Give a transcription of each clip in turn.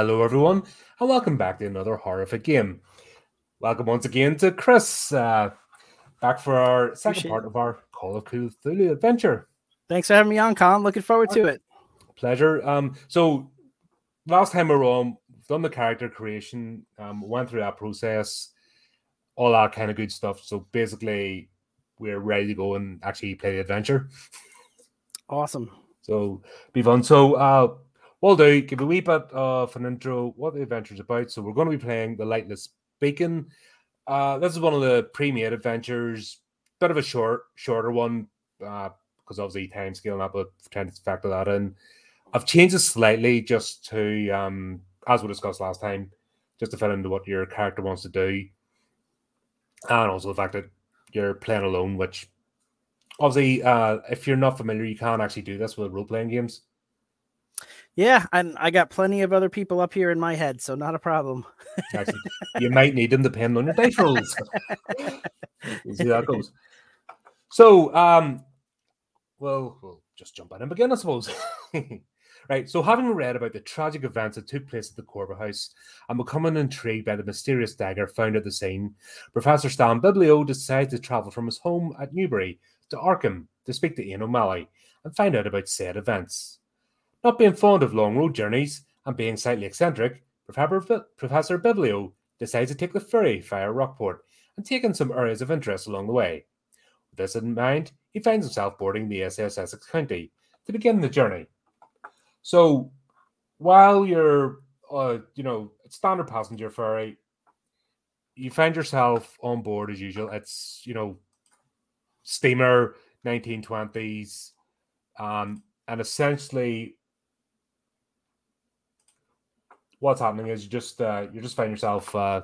Hello, everyone, and welcome back to another horrific game. Welcome once again to Chris, uh, back for our second Appreciate part of our Call of Cthulhu adventure. Thanks for having me on, Colin. Looking forward to it. Pleasure. Um, so last time we were on, done the character creation, um, went through that process, all that kind of good stuff. So basically, we're ready to go and actually play the adventure. Awesome. So be fun. So uh we'll do give a wee bit of an intro what the adventure's about. So we're going to be playing the Lightless Beacon. Uh this is one of the pre-made adventures, bit of a short, shorter one, uh, because obviously time scale and that, but trying to factor that in. I've changed it slightly just to um as we discussed last time, just to fit into what your character wants to do. And also the fact that you're playing alone, which obviously, uh, if you're not familiar, you can't actually do this with role playing games. Yeah, and I got plenty of other people up here in my head, so not a problem. You might need them depending on your dice rolls. see how that goes. So, um, well, we'll just jump in and begin, I suppose. right. So, having read about the tragic events that took place at the Corbitt House and becoming intrigued by the mysterious dagger found at the scene, Professor Stan Biblo decided to travel from his home at Newbury to Arkham to speak to Ian O'Malley and find out about said events. Not being fond of long road journeys and being slightly eccentric, Professor Biblo decides to take the ferry via Rockport and take in some areas of interest along the way. With this in mind, he finds himself boarding the SS Essex County to begin the journey. So, while you're, uh, you know, standard passenger ferry, you find yourself on board as usual. It's you know, steamer 1920s, um, and essentially what's happening is you just uh, you just find yourself uh,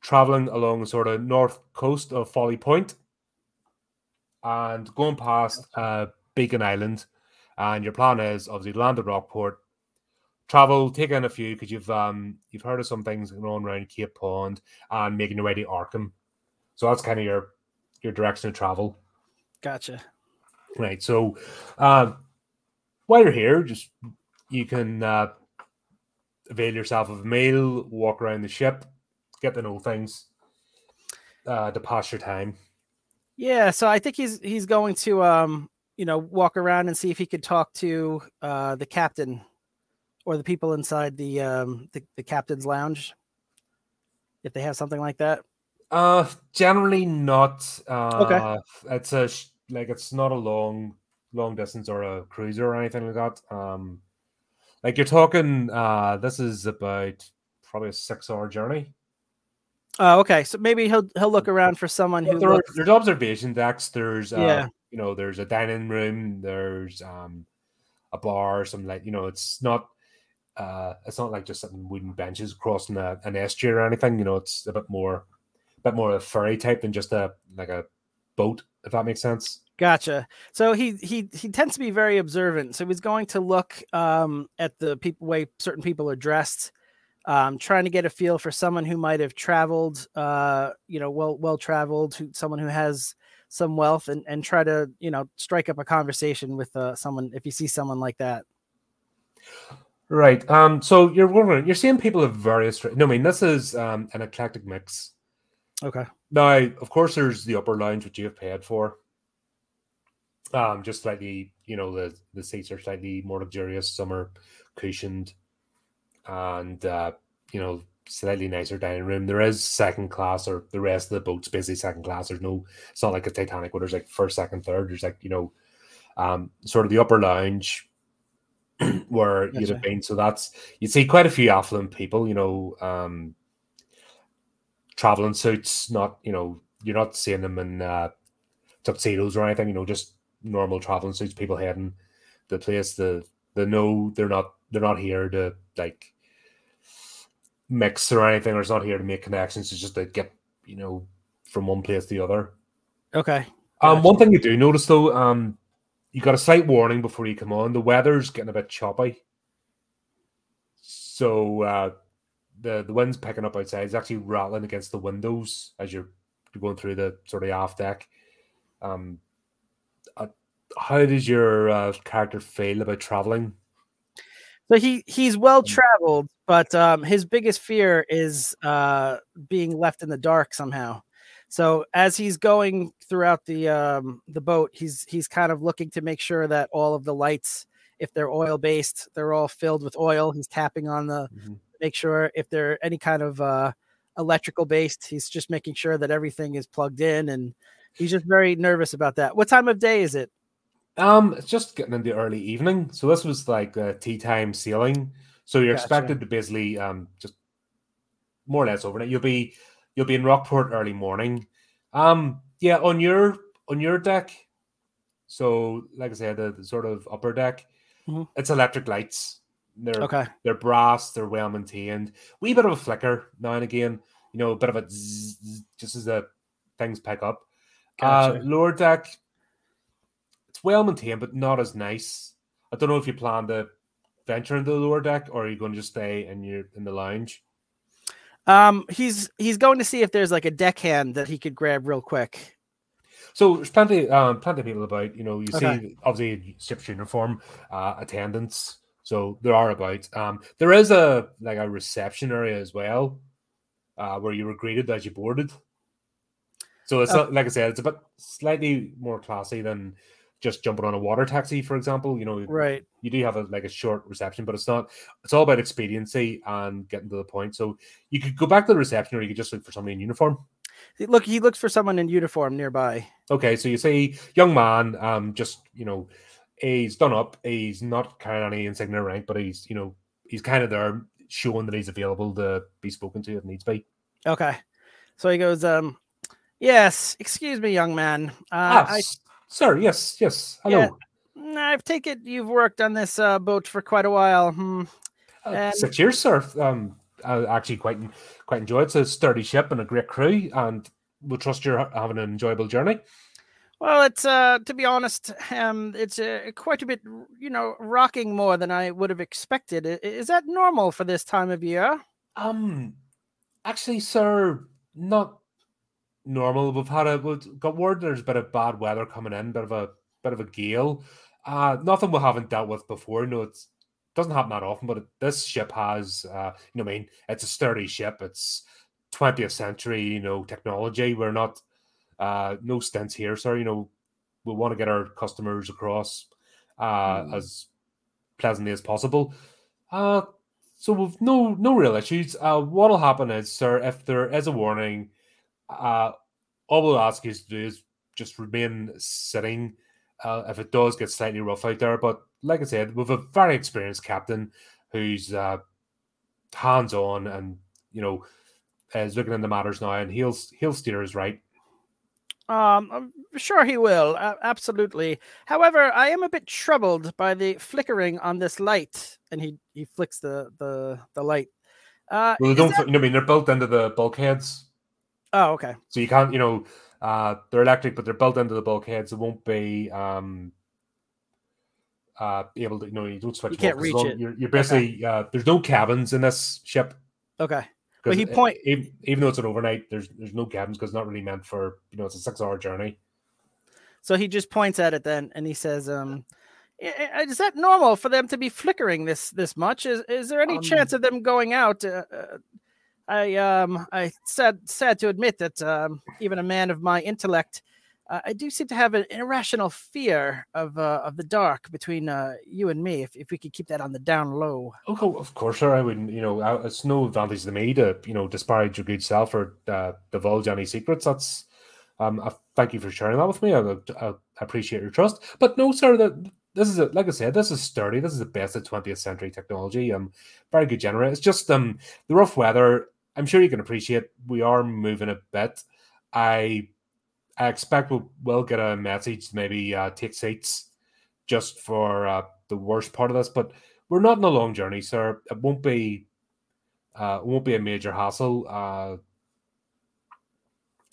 traveling along the sort of north coast of Folly Point and going past uh, Beacon Island. And your plan is obviously land at Rockport, travel, take in a few because you've um you've heard of some things going on around Cape Pond and making your way to Arkham. So that's kind of your your direction of travel. Gotcha. Right. So uh, while you're here, just you can uh, avail yourself of a meal, walk around the ship, get to know things uh, to pass your time. Yeah, so I think he's he's going to um, you know, walk around and see if he could talk to uh the captain or the people inside the um the, the captain's lounge if they have something like that. Uh, generally not. Uh, Okay. It's a like it's not a long, long distance or a cruiser or anything like that. Um, like you're talking. Uh, this is about probably a six-hour journey. Oh, okay. So maybe he'll he'll look around for someone who There are, looks, there's observation decks. There's uh, Yeah. you know, there's a dining room. There's um, a bar. Some like you know, it's not. Uh, it's not like just sitting wooden benches crossing a, an estuary or anything. You know, it's a bit more, bit more of a ferry type than just a like a boat. If that makes sense. Gotcha. So he he he tends to be very observant. So he's going to look um, at the people way certain people are dressed, um, trying to get a feel for someone who might have traveled, uh, you know, well well traveled, who someone who has some wealth, and and try to you know strike up a conversation with uh, someone if you see someone like that. Right. Um. So you're wondering, you're seeing people of various. No, I mean this is um an eclectic mix. Okay. Now, of course, there's the upper lounge which you have paid for. Um, just slightly, you know, the the seats are slightly more luxurious. Some are cushioned, and uh, you know, slightly nicer dining room. There is second class, or the rest of the boat's basically second class. There's no, it's not like a Titanic where there's like first, second, third. There's like you know, um, sort of the upper lounge where you'd have been. So that's you see quite a few affluent people. You know, um, traveling suits. Not you know, you're not seeing them in uh, tuxedos or anything. You know, just normal traveling suits. People heading the place. The they know they're not they're not here to like mix or anything, or it's not here to make connections. It's just to get you know from one place to the other. Okay. Um, Gotcha. one thing you do notice though, um, you got a slight warning before you come on. The weather's getting a bit choppy, so uh, the the wind's picking up outside. It's actually rattling against the windows as you're going through the sort of aft deck. Um, uh, how does your uh, character feel about traveling? So he he's well traveled, but um, his biggest fear is uh, being left in the dark somehow. So as he's going throughout the um, the boat, he's he's kind of looking to make sure that all of the lights, if they're oil based, they're all filled with oil. He's tapping on the Mhm. Make sure if they're any kind of uh, electrical based, he's just making sure that everything is plugged in, and he's just very nervous about that. What time of day is it? Um, it's just getting in the early evening. So this was like uh, tea time sailing. So you're Gotcha. expected to basically um just more or less overnight. You'll be you'll be in Rockport early morning. Um, yeah, on your on your deck. So like I said, the, the sort of upper deck, Mhm. it's electric lights. They're Okay, they're brass. They're well maintained. Wee bit of a flicker now and again. You know, a bit of a zzz, just as the things pick up. Gotcha. Uh, lower deck, it's well maintained, but not as nice. I don't know if you plan to venture into the lower deck or are you going to just stay in your in the lounge. um, he's he's going to see if there's like a deckhand that he could grab real quick. So there's plenty, um, plenty of people about. You know, you Okay. see obviously ship's uniform, uh, attendants. So there are about. Um, there is a like a reception area as well, uh, where you were greeted as you boarded. So it's Oh. not like I said, it's a bit slightly more classy than just jumping on a water taxi, for example. You know, Right. you do have a like a short reception, but it's not. It's all about expediency and getting to the point. So you could go back to the reception, or you could just look for somebody in uniform. Look, he looks for someone in uniform nearby. Okay, so you say young man, um, just you know, he's done up. He's not carrying any insignia rank, but he's you know he's kind of there, showing that he's available to be spoken to if needs be. Okay. So he goes, um, yes, excuse me, young man. ah, Uh, I, s- sir, yes, yes, hello. Yeah. mm, I take it you've worked on this uh, boat for quite a while. Hmm. Uh, and- six years, sir. Um, I actually quite quite enjoy it. It's a sturdy ship and a great crew, and we trust you're having an enjoyable journey. Well, it's uh, to be honest, um, it's uh, quite a bit, you know, rocking more than I would have expected. Is that normal for this time of year? Um, actually, sir, not normal. We've had a we've got word there's a bit of bad weather coming in, bit of a bit of a gale. Uh, nothing we haven't dealt with before. No, it doesn't happen that often, but it, this ship has, uh, you know, I mean, it's a sturdy ship. It's 20th century, you know, technology. We're not, uh, no stints here, sir. You know, we want to get our customers across, uh, Mm. as pleasantly as possible. Uh, so we've no no real issues. Uh, what'll happen is, sir, if there is a warning, uh, all we'll ask you to do is just remain sitting. Uh, if it does get slightly rough out there, but like I said, we've a very experienced captain who's uh, hands on and you know is looking into matters now, and he'll he'll steer us right. Um, I'm sure he will. Uh, absolutely. However, I am a bit troubled by the flickering on this light, and he he flicks the the the light. Uh, Well, they don't. that- You know, I mean, they're built into the bulkheads. Oh, okay. So you can't, you know, uh, they're electric, but they're built into the bulkheads. It won't be um, uh, able to, you know, you don't switch. You can't them off 'cause reach it. You're, you're basically uh, there's no cabins in this ship. Okay. But he point- even, even though it's an overnight, there's there's no cabins because it's not really meant for you know it's a six hour journey. So he just points at it then, and he says, "Um, is that normal for them to be flickering this this much? Is is there any chance Um, of them going out?" Uh, uh, I um I sad sad to admit that um, even a man of my intellect, uh, I do seem to have an irrational fear of uh, of the dark between uh, you and me. If if we could keep that on the down low. Oh, of course, sir. I wouldn't. You know, it's no advantage to me to you know disparage your good self or uh, divulge any secrets. That's um. I thank you for sharing that with me. I, I, I appreciate your trust. But no, sir. That this is a, like I said. This is sturdy. This is the best of twentieth century technology. Um, very good generator. It's just um the rough weather. I'm sure you can appreciate. We are moving a bit. I I expect we'll, we'll get a message maybe uh, take seats just for uh, the worst part of this, but we're not in a long journey, sir. It won't be uh, it won't be a major hassle. Uh,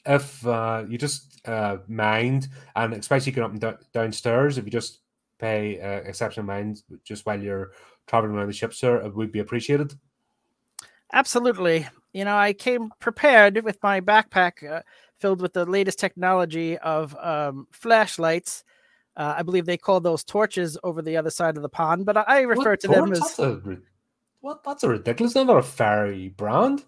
if uh, you just uh, mind and especially going up and da- downstairs, if you just pay uh, exceptional mind just while you're traveling around the ship, sir, it would be appreciated. Absolutely. You know, I came prepared with my backpack uh, filled with the latest technology of um, flashlights. Uh, Uh, I believe they call those torches over the other side of the pond, but I, I refer What to them as That's a, what? That's a ridiculous. Not a fairy brand.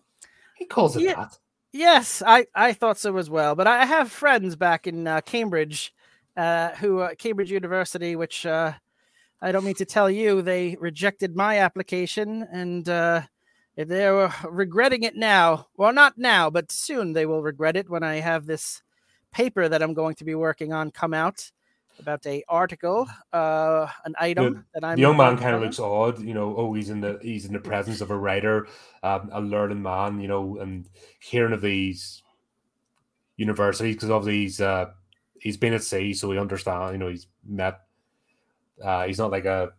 He calls it Yeah. that. Yes, I, I thought so as well. But I have friends back in uh, Cambridge, uh, who uh, Cambridge University, which uh, I don't mean to tell you, they rejected my application, and uh, they're regretting it now. Well, not now, but soon they will regret it when I have this paper that I'm going to be working on come out about a article, uh, an item that I'm. the young man kind of looks odd, you know. Oh, he's in the he's in the presence of a writer, um, a learned man, you know, and hearing of these universities because obviously he's uh, he's been at sea, so he understands. You know, he's met. Uh, he's not like a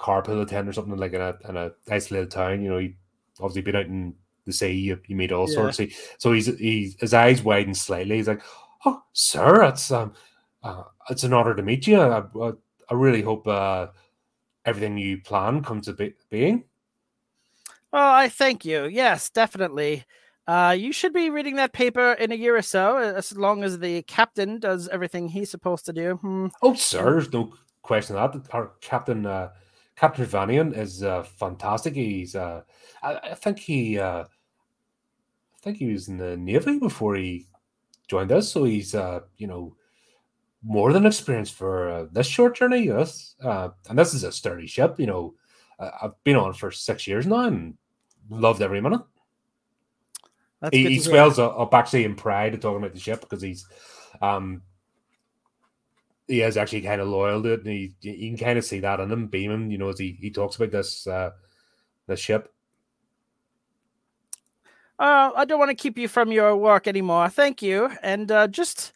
carpool attendant or something like in a in a isolated town. You know, he obviously been out in the sea. You, you meet all Yeah. sorts. He- So he's he's his eyes widen slightly. He's like, "Oh, sir, it's um, uh, it's an honor to meet you. I, I, I really hope uh, everything you plan comes to be- being." Oh, I thank you. Yes, definitely. Uh, you should be reading that paper in a year or so, uh, as long as the captain does everything he's supposed to do. Hmm. Oh, sir, there's no question that. Our captain, uh, Captain Vanian, is uh, fantastic. He's, uh, I, I think he, uh, I think he was in the navy before he joined us, so he's, uh, you know, more than experienced for uh, this short journey. Yes, uh, and this is a sturdy ship. You know, uh, I've been on for six years now and loved every minute. That's he, he swells up, up actually in pride talking about the ship because he's um he is actually kind of loyal to it and he you can kind of see that in him beaming you know as he, he talks about this uh this ship Uh, I don't want to keep you from your work anymore. Thank you. And uh, just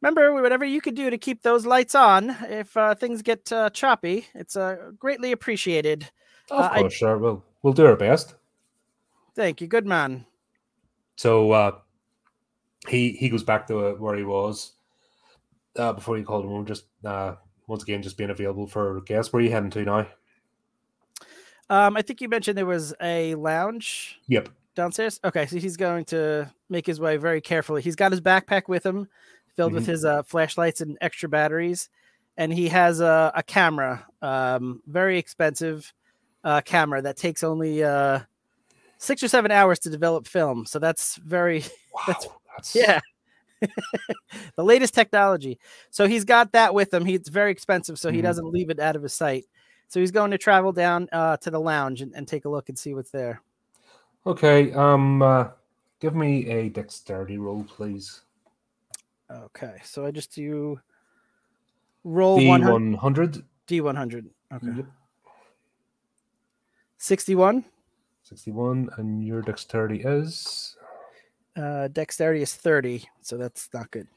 remember, whatever you could do to keep those lights on if uh, things get uh, choppy, it's uh, greatly appreciated. of Uh, I- course sure we'll we'll do our best Thank you. Good man. so uh he he goes back to where he was uh before you called him just uh once again just being available for guests where are you heading to now Um, I think you mentioned there was a lounge yep downstairs. Okay, so he's going to make his way very carefully. He's got his backpack with him, filled with Mhm. his uh, flashlights and extra batteries, and he has a, a camera, um, very expensive uh, camera that takes only uh, six or seven hours to develop film. So that's very wow That's- that's, yeah. the latest technology. So he's got that with him. He, it's very expensive, so he Mhm. doesn't leave it out of his sight. So he's going to travel down uh, to the lounge and, and take a look and see what's there. Okay, um, uh, give me a dexterity roll, please. Okay, so I just do roll D 100, one hundred. D100. Okay. Yep. 61. Sixty-one, and your dexterity is Uh, dexterity is 30, so that's not good.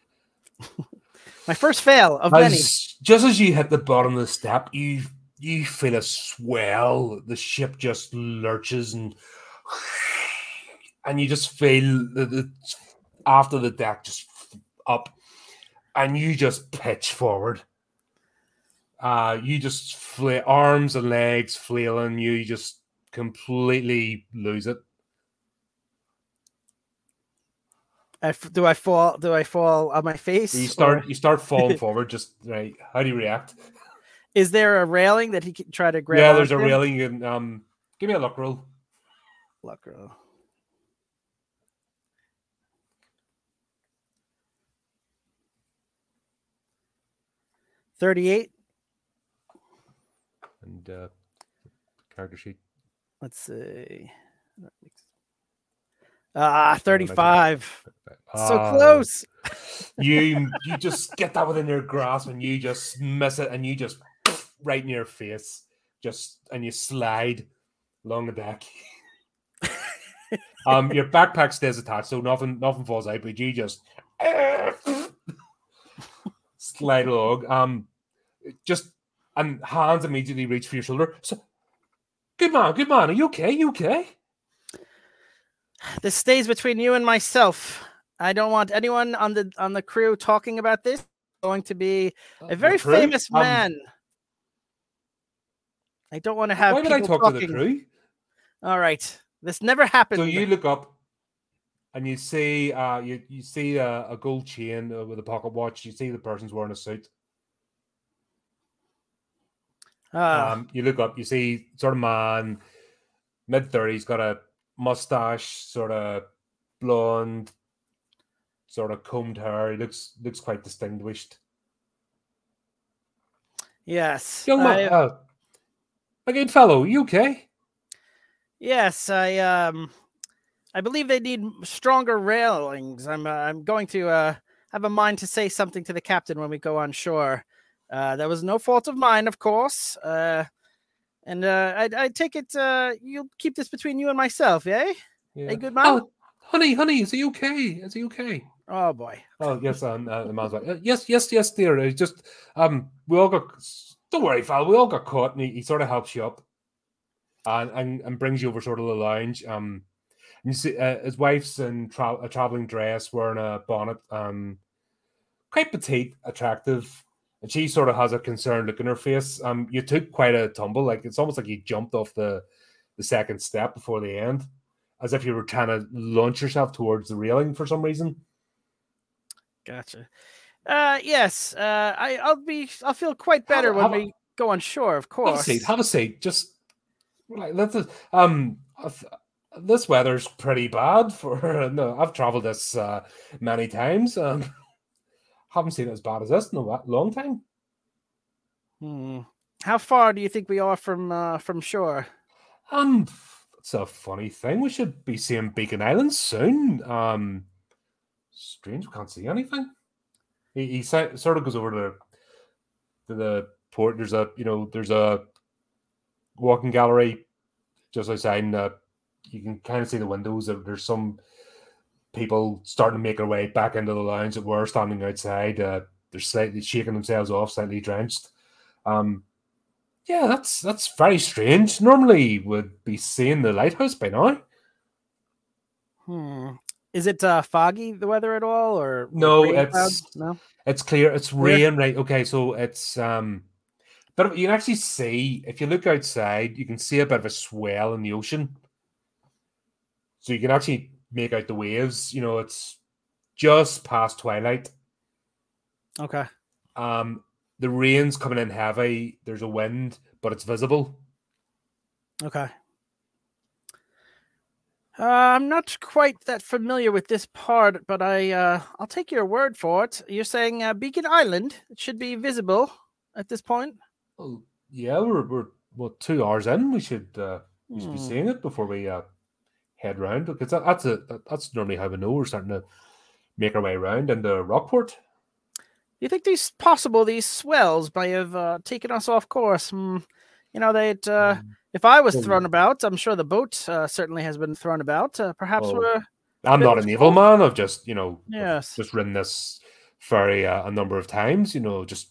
My first fail of many. just as you hit the bottom of the step, you you feel a swell. The ship just lurches and and you just feel the, the after the deck just up, and you just pitch forward. Uh, you just fla- arms and legs flailing. You just completely lose it. I f- do I fall? Do I fall on my face? You or- start you start falling forward. Just right. How do you react? Is there a railing that he can try to grab? yeah, there's a onto? railing. And um, give me a luck roll. Luck roll. Thirty-eight. and uh, character sheet. Let's see. Ah, thirty-five. So Ah, close. You you just get that within your grasp, and you just miss it, and you just right in your face, just and you slide along the deck. um, your backpack stays attached, so nothing nothing falls out, but you just slide along. Um, just and hands immediately reach for your shoulder. So, good man, good man. Are you okay? You okay? This stays between you and myself. I don't want anyone on the on the crew talking about this. Going to be a very The crew? famous Um, man. I don't want to have Why would I people talk to the crew? All right, this never happened. So you look up and you see uh you, you see a, a gold chain uh, with a pocket watch. You see the person's wearing a suit. Ah, Um, you look up, you see sort of man, mid thirties, got a mustache, sort of blonde, sort of combed hair. He looks looks quite distinguished. yes. Young I- man, uh, a good fellow. You okay? Yes, I um, I believe they need stronger railings. I'm uh, I'm going to uh have a mind to say something to the captain when we go on shore. Uh, that was no fault of mine, of course. Uh, and uh, I I take it uh you'll keep this between you and myself, eh? Yeah. A good man. Oh, honey, honey, is he okay? Is he okay? Oh boy. Oh yes, um, uh, the man's like, "Uh, yes, yes, yes, dear. It's just um, we all got. Don't worry, pal. We all got caught, and he, he sort of helps you up, and, and and brings you over sort of the lounge. Um, and you see uh, his wife's in tra- a traveling dress, wearing a bonnet. Um, quite petite, attractive, and she sort of has a concerned look in her face. Um, you took quite a tumble, like it's almost like you jumped off the the second step before the end, as if you were trying to launch yourself towards the railing for some reason. Gotcha. Uh, yes. Uh, I I'll be I'll feel quite better when have a- we go on shore, of course. Have a seat. Have a seat. Just like let's um. This weather's pretty bad for. No, I've traveled this uh, many times. Um, haven't seen it as bad as this in a long time. Hmm. How far do you think we are from uh, from shore? Um, it's a funny thing. We should be seeing Beacon Island soon. Um, strange. We can't see anything. He, he sort of goes over to the, to the port. There's a you know there's a walking gallery just outside. And, uh, you can kind of see the windows. There's some people starting to make their way back into the lounge that were standing outside. Uh, they're slightly shaking themselves off, slightly drenched. Um, yeah, that's that's very strange. Normally, would be seeing the lighthouse by now. Hmm. Is it uh, foggy the weather at all, or No, it's- clouds? no. It's clear. It's rain, right? Okay, so it's um, but you can actually see if you look outside, you can see a bit of a swell in the ocean. So you can actually make out the waves. You know, it's just past twilight. Okay. Um, the rain's coming in heavy. There's a wind, but it's visible. Okay. Uh, I'm not quite that familiar with this part, but I uh, I'll take your word for it. You're saying uh, Beacon Island it should be visible at this point. Well, yeah, we're we're what two hours in. We should uh, we should be Hmm. seeing it before we uh, head round because that, that's a that's normally how we know we're starting to make our way around into Rockport. You think these possible these swells may have uh, taken us off course? Hmm. You know, they uh, if I was thrown about, I'm sure the boat uh, certainly has been thrown about. Uh, perhaps Oh, we're I'm not an evil man. I've just you know Yes. just ridden this ferry uh, a number of times. You know, just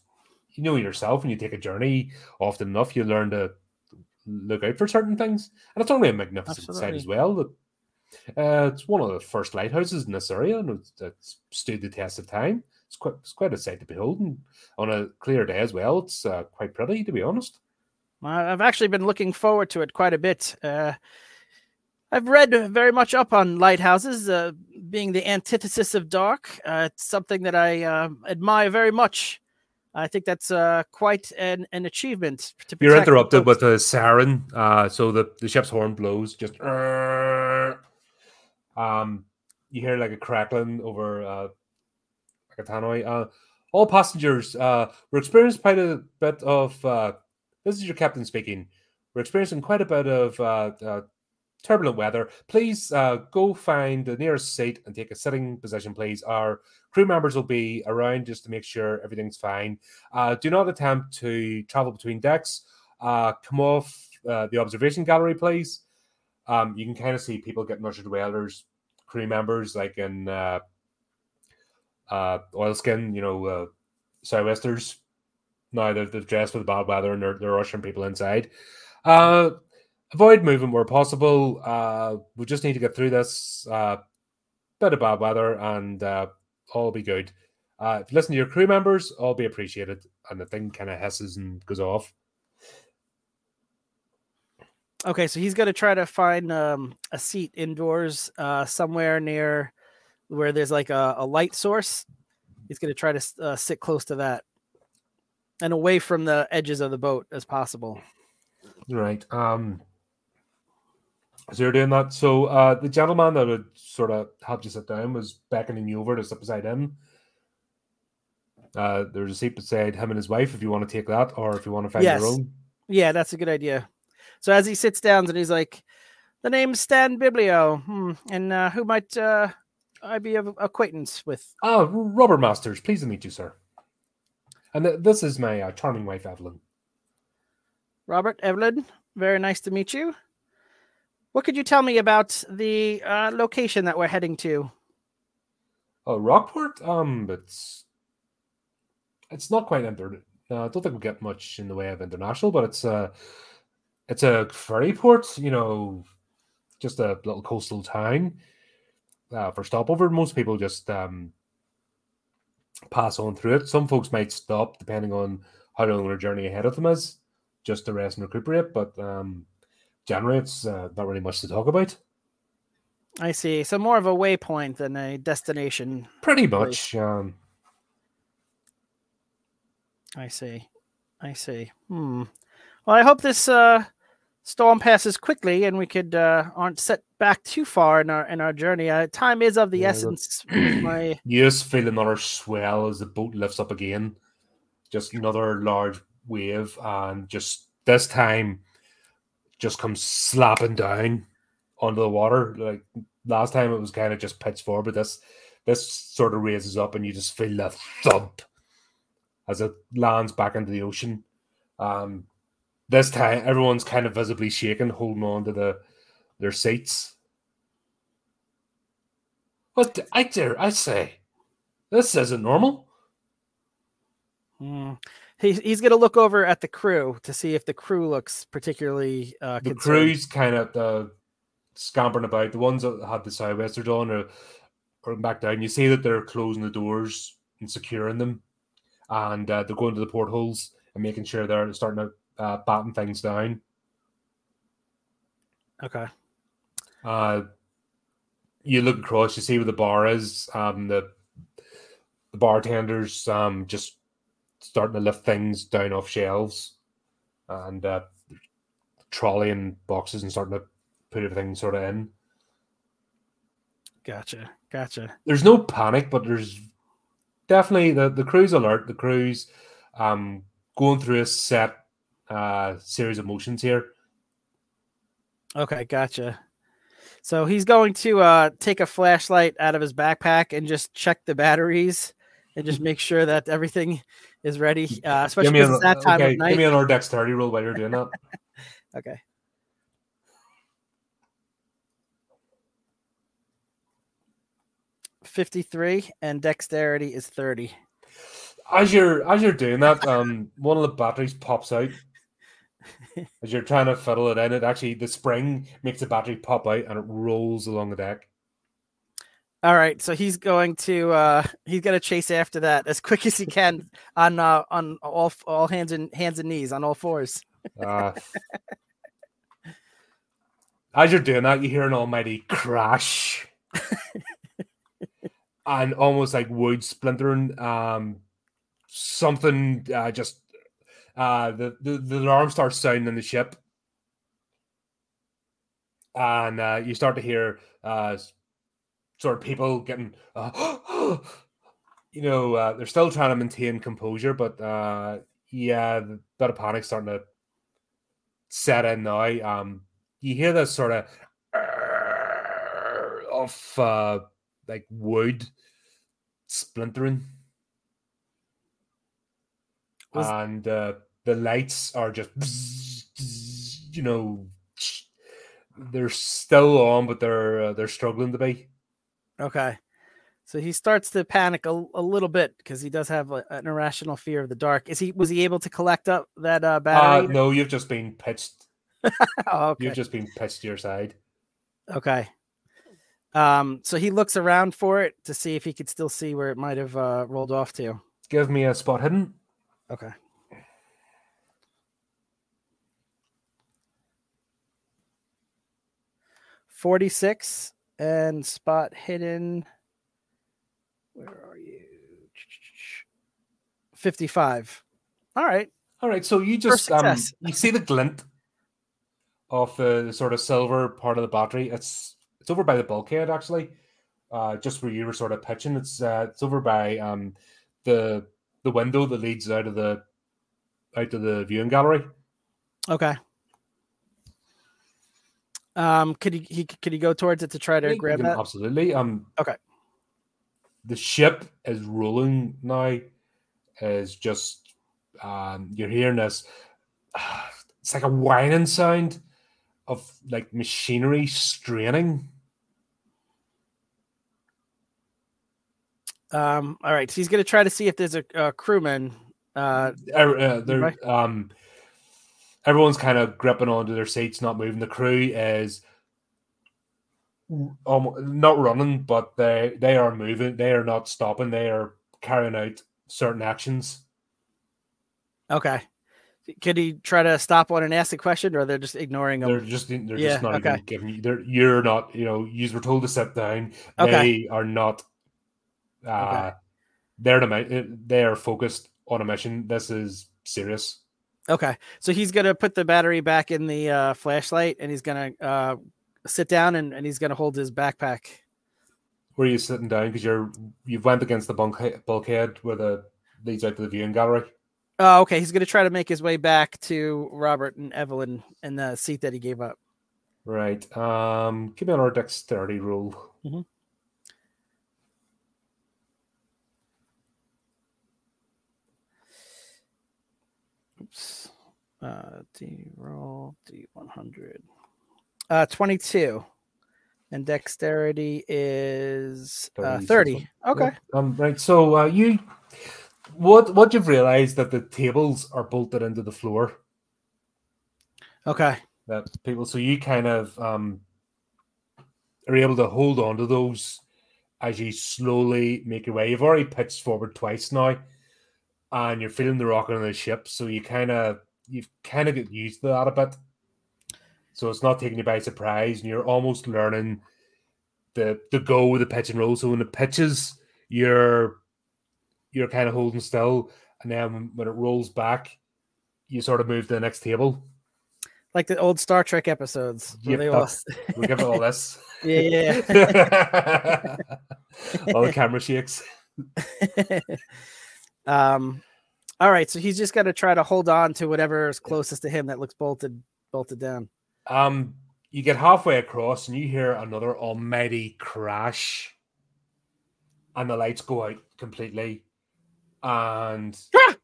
you know yourself when you take a journey often enough, you learn to look out for certain things, and it's only a magnificent sight as well. That uh, it's one of the first lighthouses in this area, and it's, it's stood the test of time. It's quite it's quite a sight to behold, and on a clear day as well. It's uh, quite pretty, to be honest. I've actually been looking forward to it quite a bit. Uh, I've read very much up on lighthouses, uh, being the antithesis of dark. Uh, it's something that I uh, admire very much. I think that's uh, quite an, an achievement. To You're interrupted with a siren, uh, so the, the ship's horn blows. Just um, you hear like a crackling over uh, like a tannoy. Uh, all passengers, uh, we're experiencing quite a bit of. Uh, this is your captain speaking. We're experiencing quite a bit of uh, uh, turbulent weather. Please uh, go find the nearest seat and take a sitting position, please. Our crew members will be around just to make sure everything's fine. Uh, do not attempt to travel between decks. Uh, come off uh, the observation gallery, please. Um, you can kind of see people getting away. There's crew members like in uh, uh, oilskin, you know, uh, sou'westers. Now they've, they've dressed for the bad weather and they're, they're ushering people inside. Uh, avoid movement where possible. Uh, we just need to get through this uh, bit of bad weather and uh, all be good. Uh, if you listen to your crew members, all be appreciated. And the thing kind of hisses and goes off. Okay, so he's going to try to find um, a seat indoors uh, somewhere near where there's like a, a light source. He's going to try to uh, sit close to that. and away from the edges of the boat as possible. Right. Um. So you're doing that. So uh, the gentleman that would sort of helped you sit down was beckoning you over to sit beside him. Uh, there's a seat beside him and his wife if you want to take that, or if you want to find Yes. your own. Yeah, that's a good idea. So as he sits down and he's like, "The name's Stan Biblo, hmm, and uh, who might uh, I be of acquaintance with?" Ah, Robert Masters, pleased to meet you, sir. And th- this is my uh, charming wife, Evelyn. Robert Evelyn, very nice to meet you. What could you tell me about the uh, location that we're heading to? Oh, Rockport. Um, it's it's not quite inter. Uh, I don't think we get much in the way of international, but it's uh it's a ferry port. You know, just a little coastal town uh, for stopover. Most people just um pass on through it. Some folks might stop depending on how long their journey ahead of them is, just to rest and recuperate. But um, generally, it's uh, not really much to talk about. I see. So more of a waypoint than a destination. Pretty much. Um, I see. I see. Hmm. Well, I hope this uh, storm passes quickly and we could uh, aren't set back too far in our in our journey. Uh, time is of the Yeah, essence. my You just feel another swell as the boat lifts up again. Just another large wave, and just this time, just comes slapping down onto the water. Like last time, it was kind of just pitched forward, but this this sort of raises up, and you just feel the thump as it lands back into the ocean. Um, this time, everyone's kind of visibly shaking, holding on to the their seats. What the- I dare I say? This isn't normal. Hmm. He's he's gonna look over at the crew to see if the crew looks particularly uh, The concerned. crew's kind of uh, scampering about. The ones that had the southwesters on are, are back down. You see that they're closing the doors and securing them, and uh, they're going to the portholes and making sure they're starting to uh, batten things down. Okay. Uh, you look across, you see where the bar is. Um, the the bartenders um just starting to lift things down off shelves, and uh, trolley and boxes and starting to put everything sort of in. Gotcha. Gotcha. There's no panic, but there's definitely the the crew's alert. The crew's um going through a set uh series of motions here. Okay, gotcha. So he's going to uh, take a flashlight out of his backpack and just check the batteries and just make sure that everything is ready, uh, especially Give me, an, that time okay, of night. give me an dexterity roll while you're doing that. Okay. Fifty-three and dexterity is thirty. as you're as you're doing that, um, one of the batteries pops out. As you're trying to fiddle it in, it actually the spring makes the battery pop out and it rolls along the deck. All right, so he's going to uh, he's gonna chase after that as quick as he can on uh, on all all hands and hands and knees on all fours. Uh, as you're doing that, you hear an almighty crash, and almost like wood splintering. Um, something uh, just uh, the, the the alarm starts sounding in the ship, and uh, you start to hear uh, sort of people getting, uh, you know, uh, they're still trying to maintain composure, but uh, yeah, the bit of panic starting to set in now. Um, you hear this sort of of uh, like wood splintering, Was- and uh, the lights are just you know they're still on, but they're uh, they're struggling to be. Okay. So he starts to panic a, a little bit because he does have a, an irrational fear of the dark. Is he was he able to collect up that uh, Uh, battery? no, you've just been pitched. oh, okay. You've just been pitched to your side. Okay. Um, so he looks around for it to see if he could still see where it might have uh, rolled off to. Give me a spot hidden. Okay. Forty-six and spot hidden. Where are you? Fifty-five. All right. All right. So you just um, you see the glint of the sort of silver part of the battery. It's it's over by the bulkhead actually, uh, just where you were sort of pitching. It's uh, it's over by um the the window that leads out of the out of the viewing gallery. Okay. Um, could he, he could he go towards it to try to grab that? Absolutely. Um. Okay. The ship is rolling now. Is just um. You're hearing this. It's like a whining sound of like machinery straining. Um, all right. So he's gonna try to see if there's a, a crewman. Uh, Er- uh, they're, um, everyone's kind of gripping onto their seats, not moving. The crew is um, not running, but they they are moving. They are not stopping. They are carrying out certain actions. okay. Could he try to stop one and ask a question, or they're just ignoring him? They're just they're Yeah, just not okay. even giving you. They're you're not. You know, you were told to sit down. Okay. They are not. Uh, They're the mi- they are focused on a mission. This is serious. Okay, so he's gonna put the battery back in the uh, flashlight, and he's gonna uh, sit down, and, and he's gonna hold his backpack. Where are you sitting down? Because you're you've went against the bunk bulkhead where the leads out to the viewing gallery. Oh, okay. He's gonna try to make his way back to Robert and Evelyn in the seat that he gave up. Right. Um, give me another dexterity roll. Oops. Uh, D roll D one hundred. Uh, twenty two, and dexterity is uh, 30, thirty. Okay. Um. Right. So, uh, you, what what you've realised that the tables are bolted into the floor. Okay. That people. So you kind of um are able to hold on to those as you slowly make your way. You've already pitched forward twice now, and you're feeling the rocking of the ship. So you kind of you've kind of get used to that a bit. So it's not taking you by surprise, and you're almost learning the the go with the pitch and roll. So when the pitches, you're you're kind of holding still, and then when, it rolls back, you sort of move to the next table. Like the old Star Trek episodes. Yep, they all... We give it all this. yeah, yeah, yeah. all the camera shakes. um all right so he's just got to try to hold on to whatever is closest to him that looks bolted bolted down. Um, you get halfway across and you hear another almighty crash, and the lights go out completely, and Ah!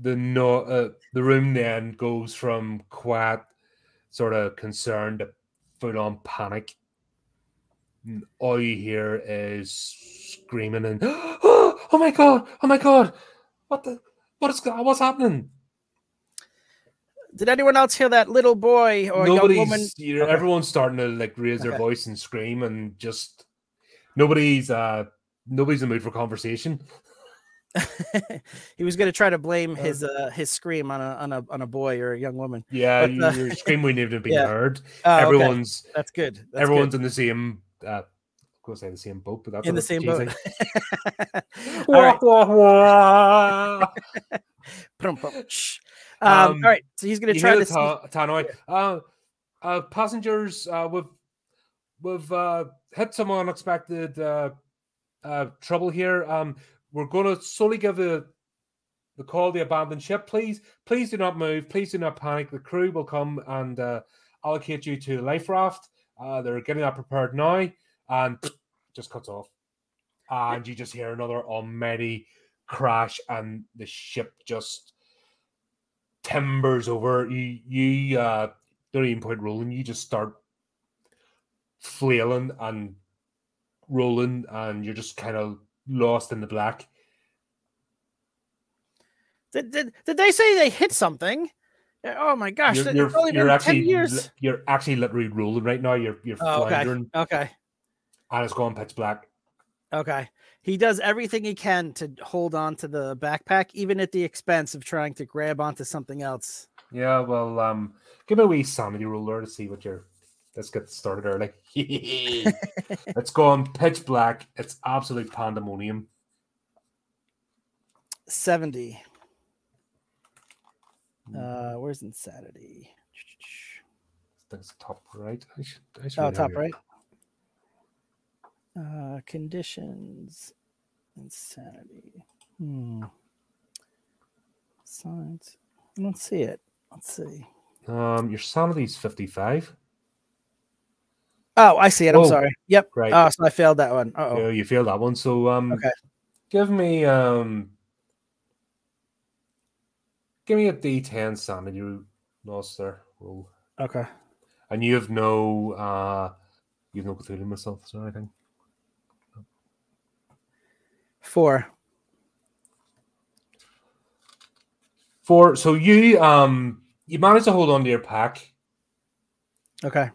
the no uh, the room then goes from quiet, sort of concerned to full on panic. And all you hear is screaming and oh, oh my god, oh my god, what the what is go- what's happening? did anyone else hear that little boy or young woman you know, Okay. everyone's starting to like raise their Okay. voice and scream and just nobody's uh nobody's in the mood for conversation he was going to try to blame Uh, his uh his scream on a on a on a boy or a young woman yeah But, uh, your scream wouldn't even have been yeah. heard Oh, okay. everyone's that's good that's everyone's good. in the same uh gonna say the same boat but that's in the same cheesy. boat all right Wah, wah, wah. Prum, prum, shh. um, Um, all right so he's going to try to ta- tannoy. Uh, uh, passengers, uh, we've we've uh, hit some unexpected uh, uh, trouble here. Um, we're going to solely give the the call the abandoned ship. Please, please do not move. Please do not panic. The crew will come and uh, allocate you to a life raft. Uh, they're getting that prepared now, and just cuts off. And you just hear another almighty crash, and the ship just timbers over. You you uh, don't even point rolling. You just start flailing and rolling, and you're just kind of lost in the black. did, did, did they say they hit something oh my gosh You're, you're, you're actually 10 years you're actually literally rolling right now. You're you're oh, okay okay and it's going pitch black. Okay. He does everything he can to hold on to the backpack, even at the expense of trying to grab onto something else. Yeah, well, um, give me a wee sanity ruler to see what you're. Let's get started early. it's gone pitch black. It's absolute pandemonium. 70. Uh, where's insanity? That's top right. I should, I should Oh, top right. Uh, conditions, insanity. Hmm. Signs. I don't see it. Let's see. Um, your sanity's 55. Oh, I see it. I'm Oh, sorry. Yep. right. Oh, so I failed that one. Oh, Yeah, you failed that one. So um Okay. give me um give me a D10 sanity loss there. Roll. okay. And you have no uh you have no Cthulhu Mythos or anything. Four. Four. so you um you manage to hold on to your pack, Okay.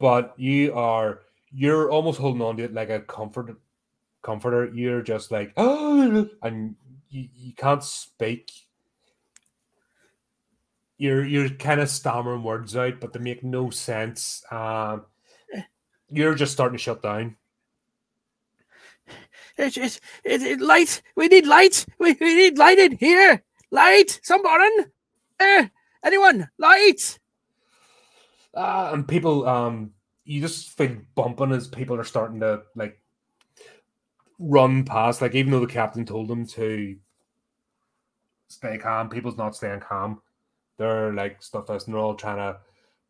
but you are you're almost holding on to it like a comfort comforter. You're just like oh and you, you can't speak. You're you're kind of stammering words out, but they make no sense. Um you're just starting to shut down. It's, it's, it's, it, light. We need light. We, we need light in here. Light. Someone. Uh, anyone. Light. Uh, and people um you just feel bumping as people are starting to like run past like even though the captain told them to stay calm people's not staying calm they're like stuff and they're all trying to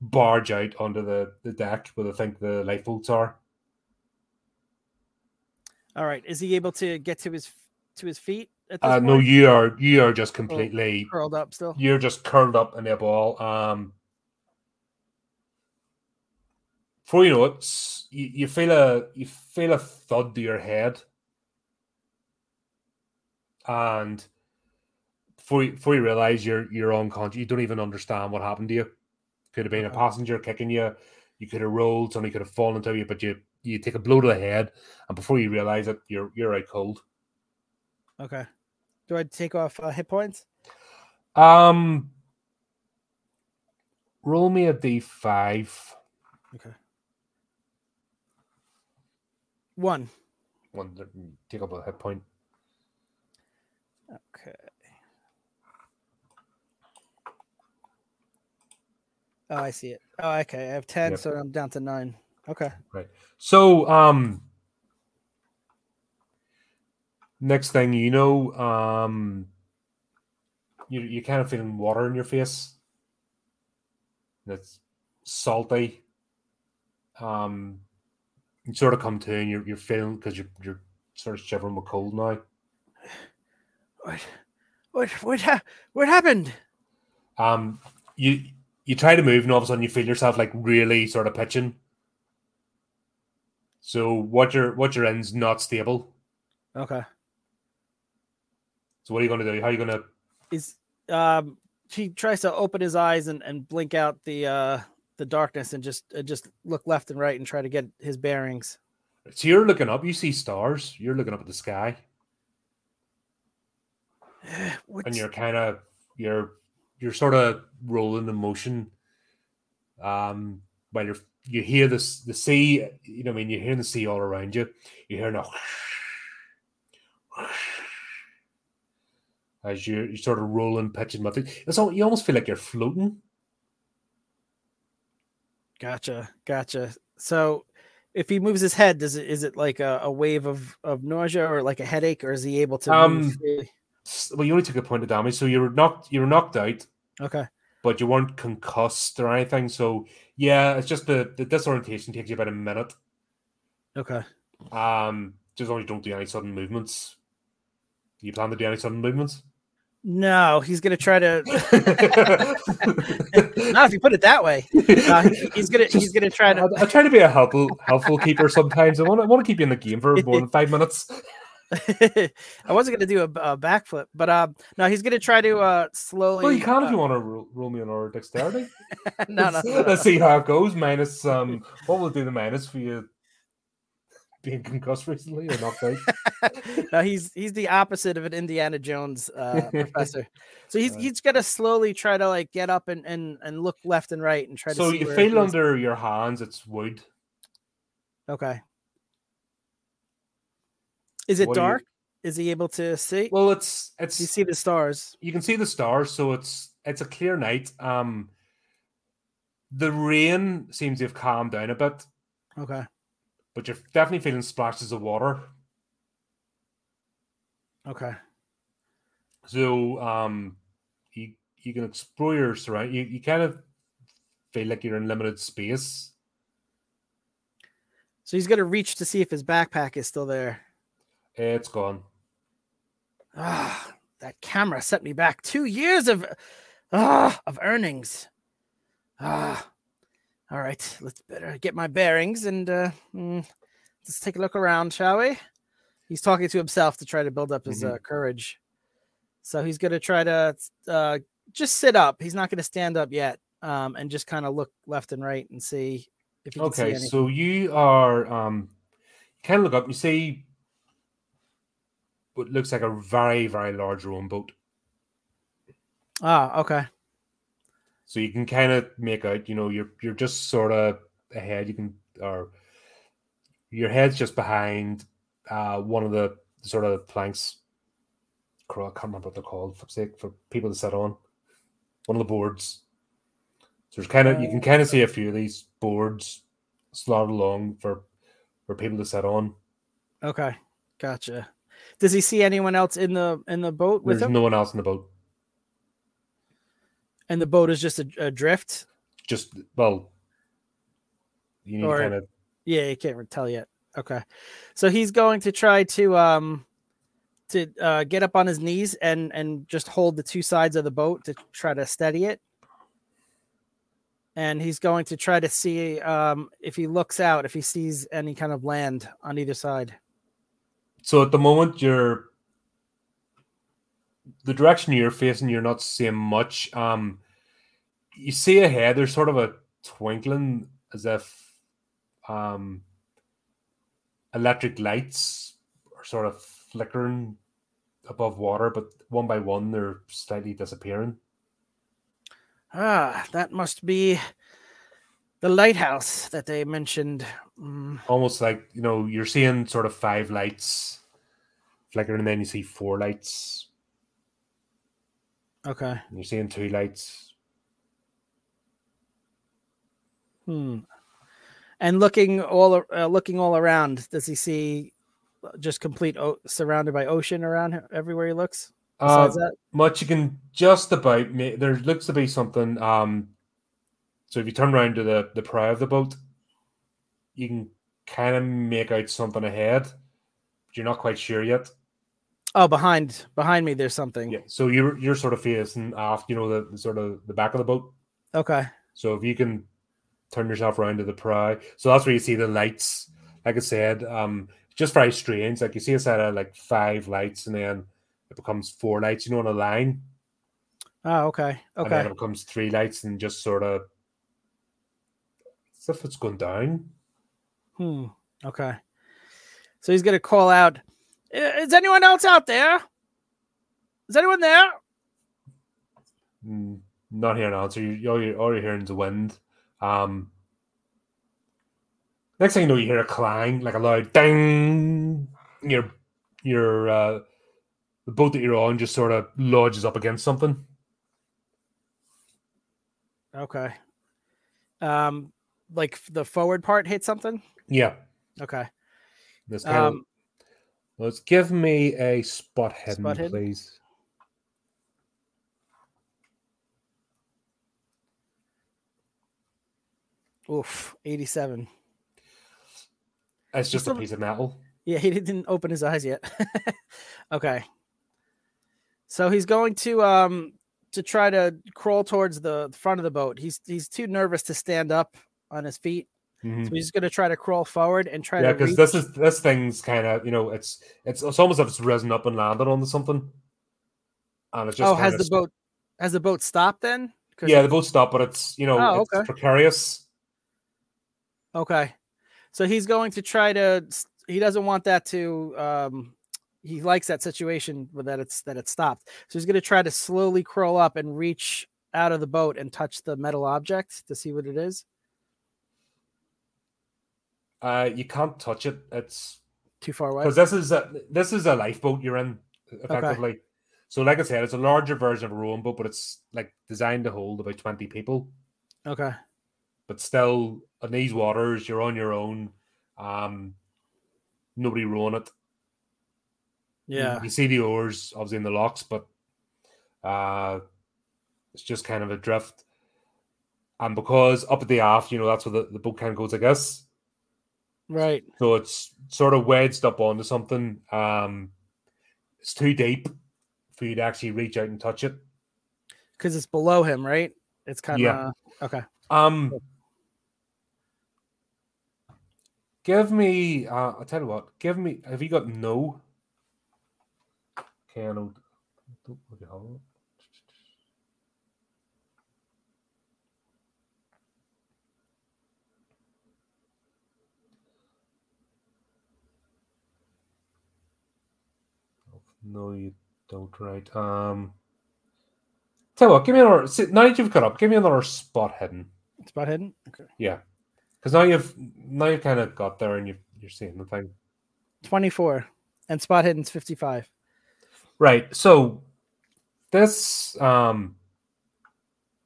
barge out onto the, the deck where they think the lifeboats are All right. Is he able to get to his to his feet uh, no you are you are just completely curled up still. you're just curled up in a ball. Um, before you know it, you, you feel a you feel a thud to your head, and before you, before you realize you're you're unconscious, you don't even understand what happened to you. Could have been a passenger kicking you. You could have rolled. Somebody could have fallen to you, but you you take a blow to the head, and before you realize it, you're you're out cold. Okay. Do I take off uh, hit points? Um, roll me a d five. Okay. One. one take up a hit point. Okay. Oh, I see it. Oh, okay. I have ten, Yep. so I'm down to nine. Okay. Right. So, um, next thing you know, um, you you kind of feeling water in your face. That's salty. Um, you sort of come to and you're you're feeling because you're you're sort of shivering with cold now. What? What? What? Ha- what happened? Um, you you try to move and all of a sudden you feel yourself like really sort of pitching. So what you're what your end's not stable. Okay. So what are you going to do? How are you going to? Is um he tries to open his eyes and, and blink out the uh the darkness and just uh, just look left and right and try to get his bearings. So you're looking up. You see stars. You're looking up at the sky, and you're kind of you're you're sort of rolling in motion. Um, while you're you hear this the sea. You know, I mean, you're hearing the sea all around you. You're hearing a as you you sort of rolling, pitching, but it's all you almost feel like you're floating. Gotcha, gotcha. So, if he moves his head, does it is it like a, a wave of of nausea or like a headache, or is he able to? Um, move Well, you only took a point of damage, so you were knocked. You were knocked out. Okay, but you weren't concussed or anything. So yeah, it's just the the disorientation takes you about a minute. okay. Um, just long as you don't do any sudden movements. Do you plan to do any sudden movements? No, he's gonna try to. Not if you put it that way. Uh, he's gonna he's gonna try to. I, I try to be a helpful helpful keeper sometimes. I want I want to keep you in the game for more than five minutes. I wasn't gonna do a, a backflip, but uh, no, he's gonna try to uh slowly. Well, you can uh, if you want to roll me an order dexterity. no, no, let's, no, let's see how it goes. Minus um, what will do the minus for you being concussed recently or knocked out? no, he's he's the opposite of an Indiana Jones uh, professor. So he's Right. he's gonna slowly try to like get up and and, and look left and right and try to. So you feel under your hands it's wood. Okay. Is it What do you- dark? is he able to see? Well, it's it's you see the stars. You can see the stars, so it's it's a clear night. Um, the rain seems to have calmed down a bit. Okay. But you're definitely feeling splashes of water. Okay. So um, you you can explore your surround. You you kind of feel like you're in limited space. So he's gonna reach to see if his backpack is still there. It's gone. Ah, that camera set me back two years of ah of earnings. Ah, all right. Let's better get my bearings and uh, mm, let's take a look around, shall we? He's talking to himself to try to build up his Mhm. uh, courage. So he's gonna try to uh, just sit up. He's not gonna stand up yet, um, and just kind of look left and right and see if he can see Okay, so you are um, you kind of look up. You see what looks like a very very large rowing boat. Ah, okay. So you can kind of make out, you know, you're you're just sort of ahead. You can or your head's just behind uh one of the sort of planks. I can't remember what they're called for sake for people to sit on. One of the boards. So there's kind of you can kind of see a few of these boards slotted along for for people to sit on. Okay, gotcha. Does he see anyone else in the in the boat with There's him? no one else in the boat. and the boat is just a, adrift. Just well, you need Or- to kind of Yeah, you can't tell yet. Okay, so he's going to try to um to uh, get up on his knees and and just hold the two sides of the boat to try to steady it. And he's going to try to see um, if he looks out, if he sees any kind of land on either side. So at the moment, you're the direction you're facing. You're not seeing much. Um, you see ahead. There's sort of a twinkling, as if um, electric lights are sort of flickering above water, but one by one they're slightly disappearing. Ah, that must be the lighthouse that they mentioned. Mm, Almost like you know you're seeing sort of five lights flickering, and then you see four lights. okay. And you're seeing two lights. Hmm. And looking all uh, looking all around, does he see just complete o- surrounded by ocean around him everywhere he looks? Uh, that, much you can just about there looks to be something um so if you turn around to the the prow of the boat you can kind of make out something ahead but you're not quite sure yet oh, behind behind me, there's something. yeah so you're you're sort of facing off you know the, the sort of the back of the boat Okay. so if you can turn yourself around to the prow so that's where you see the lights like i said um just very strange like you see a set of like five lights and then it becomes four lights you know on a line Oh, okay. Okay. And then it becomes three lights and just sort of if it's going down. Hmm. Okay. So he's gonna call out. Is anyone else out there? Is anyone there? Mm, Not hearing an answer. You, all, you're, all you're hearing is the wind. Um, next thing you know, you hear a clang, like a loud ding. Your your uh, the boat that you're on just sort of lodges up against something. Okay. Um, like the forward part hit something. Yeah, Okay. this kind of. Um, Let's give me a spot hidden, Spot hidden? please. oof, eighty-seven. It's just a piece of metal. Yeah, he didn't open his eyes yet. okay. So he's going to um to try to crawl towards the front of the boat. He's he's too nervous to stand up on his feet. Mhm. So he's going to try to crawl forward and try Yeah, to because this is this thing's kind of you know it's it's it's almost if it's risen up and landed onto something, and it's just oh, has the boat has the boat stopped then? Yeah, the boat stopped, but it's you know Oh, it's okay. precarious. Okay. So he's going to try to he doesn't want that to um he likes that situation that it's that it stopped. So he's going to try to slowly crawl up and reach out of the boat and touch the metal object to see what it is. Uh, you can't touch it; it's too far away. because this is a this is a lifeboat you're in effectively. So, like I said, it's a larger version of a rowing boat, but it's like designed to hold about twenty people. Okay. But still, in these waters, you're on your own. Um, nobody rowing it. You- Yeah. you, see the oars obviously in the locks, but uh, it's just kind of a drift. And because up at the aft, you know, that's where the, the boat kind of goes, I guess. Right. So it's sort of wedged up onto something. Um, it's too deep for you to actually reach out and touch it. Because it's below him, right? It's kind of Yeah. okay. Um, give me. Uh, I'll tell you what. Give me. Have you got no? Okay, I know. don't look at how- No, you don't. Right. Um. Tell you what. Give me another. see, Now that you've cut up, give me another spot hidden. Spot hidden. Okay. Yeah, because now you've now you've kind of got there and you you're seeing the thing. Twenty four, and spot hidden's fifty five. Right. So this um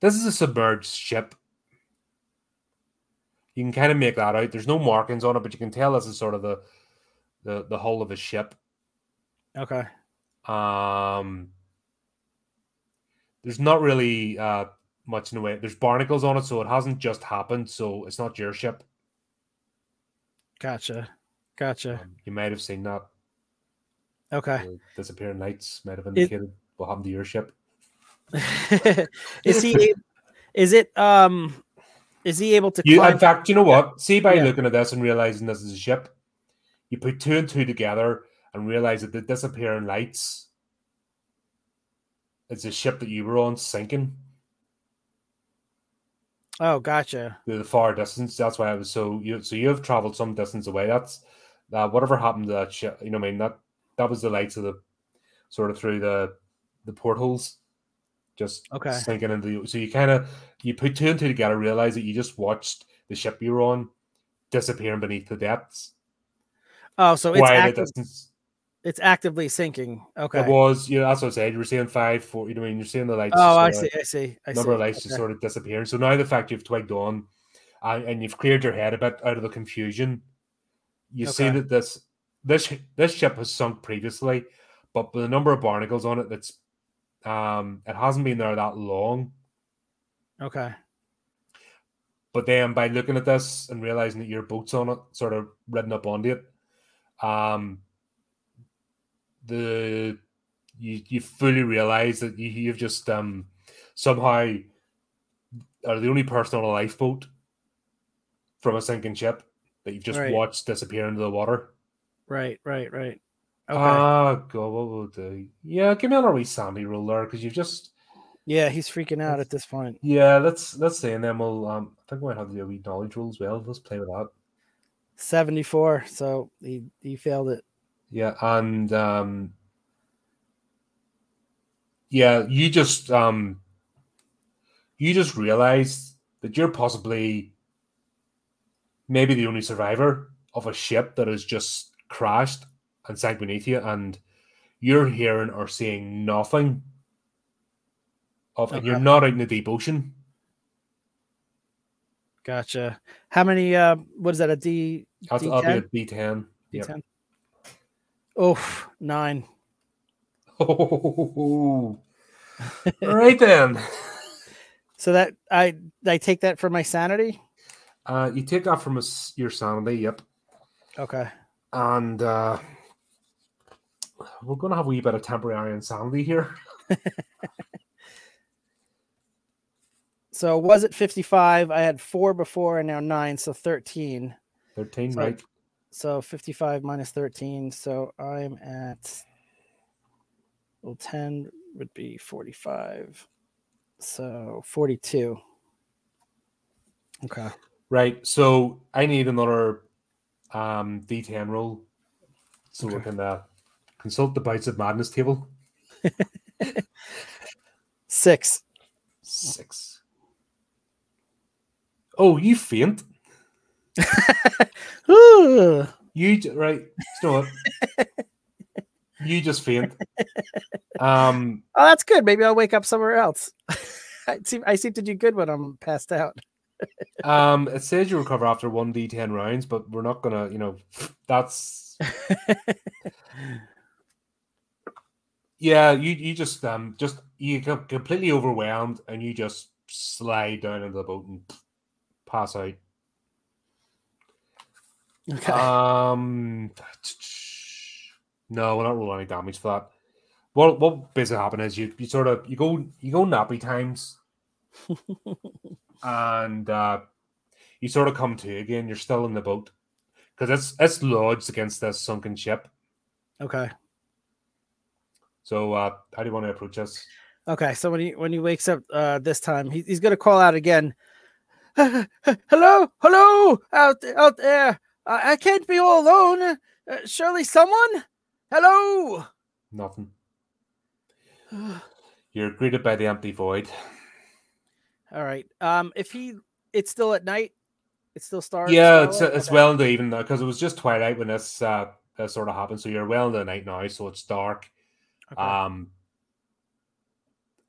this is a submerged ship. You can kind of make that out. There's no markings on it, but you can tell this is sort of the the the hull of a ship. Okay. Um there's not really uh much in the way. There's barnacles on it, so it hasn't just happened. So it's not your ship. Gotcha. Gotcha. Um, you might have seen that. Okay. The disappearing lights might have It- indicated what happened to your ship. is he? Is it? Um. Is he able to? You, in fact, you know what? See, by Yeah. looking at this and realizing this is a ship, you put two and two together and realize that the disappearing lights is a ship that you were on sinking oh, gotcha. to the far distance. That's why I was so you. So you have traveled some distance away. That's that. Whatever happened to that ship, you know, what I mean that that was the lights of the sort of through the the portholes, just Okay. sinking into the. So you kind of you put two and two together, realize that you just watched the ship you were on disappearing beneath the depths. Oh, so it's the active, distance it's actively sinking. Okay. it was, you know, that's what I said. You were seeing five, four. You know, what I mean, you're seeing the lights. oh, I see. I see. I number of lights just sort of disappearing. So now the fact you've twigged on and, and you've cleared your head a bit out of the confusion, you see that this this this ship has sunk previously, but with the number of barnacles on it, that's um it hasn't been there that long. Okay. But then by looking at this and realizing that your boat's on it, sort of ridden up onto it, um the you you fully realize that you, you've just um somehow are the only person on a lifeboat from a sinking ship that you've just Right. watched disappear into the water. Right. Right. Right. Okay. Ah, God, what will do? Yeah, give me another wee sanity roll there because you've just yeah, he's freaking out at this point. yeah. Let's let's see, and then we'll um. I think we might have to do a wee knowledge roll as well. Let's play with that. Seventy four. So he he failed it. Yeah, and um yeah, you just um you just realize that you're possibly maybe the only survivor of a ship that has just crashed and sank beneath you and you're hearing or seeing nothing of and you're not out in the deep ocean. Gotcha. How many? Uh, what is that? A D That's that'll be a D10. D Yep. Oh, nine. Oh, right then. So that I I take that for my sanity. Uh, you take that from us, your sanity, yep. Okay. And uh, we're going to have a wee bit of temporary insanity here. So was it fifty five? I had four before and now nine, so thirteen. 13, So- right? So fifty five minus thirteen. So I'm at well ten would be forty five. So forty two. Okay. Right. So I need another um, D10 roll so we can uh, consult the Bouts of Madness table. Six. Six. Oh, you faint. You right? You you just faint. Um, Oh, that's good. Maybe I'll wake up somewhere else. I seem I seem to do good when I'm passed out. um, it says you recover after one d10 rounds, but we're not gonna, you know, that's yeah. You you just um just you get completely overwhelmed and you just slide down into the boat and pass out. Okay. Um, no, we're not rolling any damage for that. What what basically happened is you you sort of you go you go nappy times, and uh, you sort of come to again. You're still in the boat because it's it's lodged against this sunken ship. okay. So uh, how do you want to approach this? Okay. So when he when he wakes up uh this time, he, he's gonna call out again. hello, hello, out out there. I, I can't be all alone. Uh, surely someone. Hello. Nothing. You're greeted by the empty void. All right. Um, if he, it's still at night. It's still stars. yeah, it's starlight? it's Okay. well into even though because it was just twilight when this uh this sort of happened. So you're well into the night now, so it's dark. Okay. Um,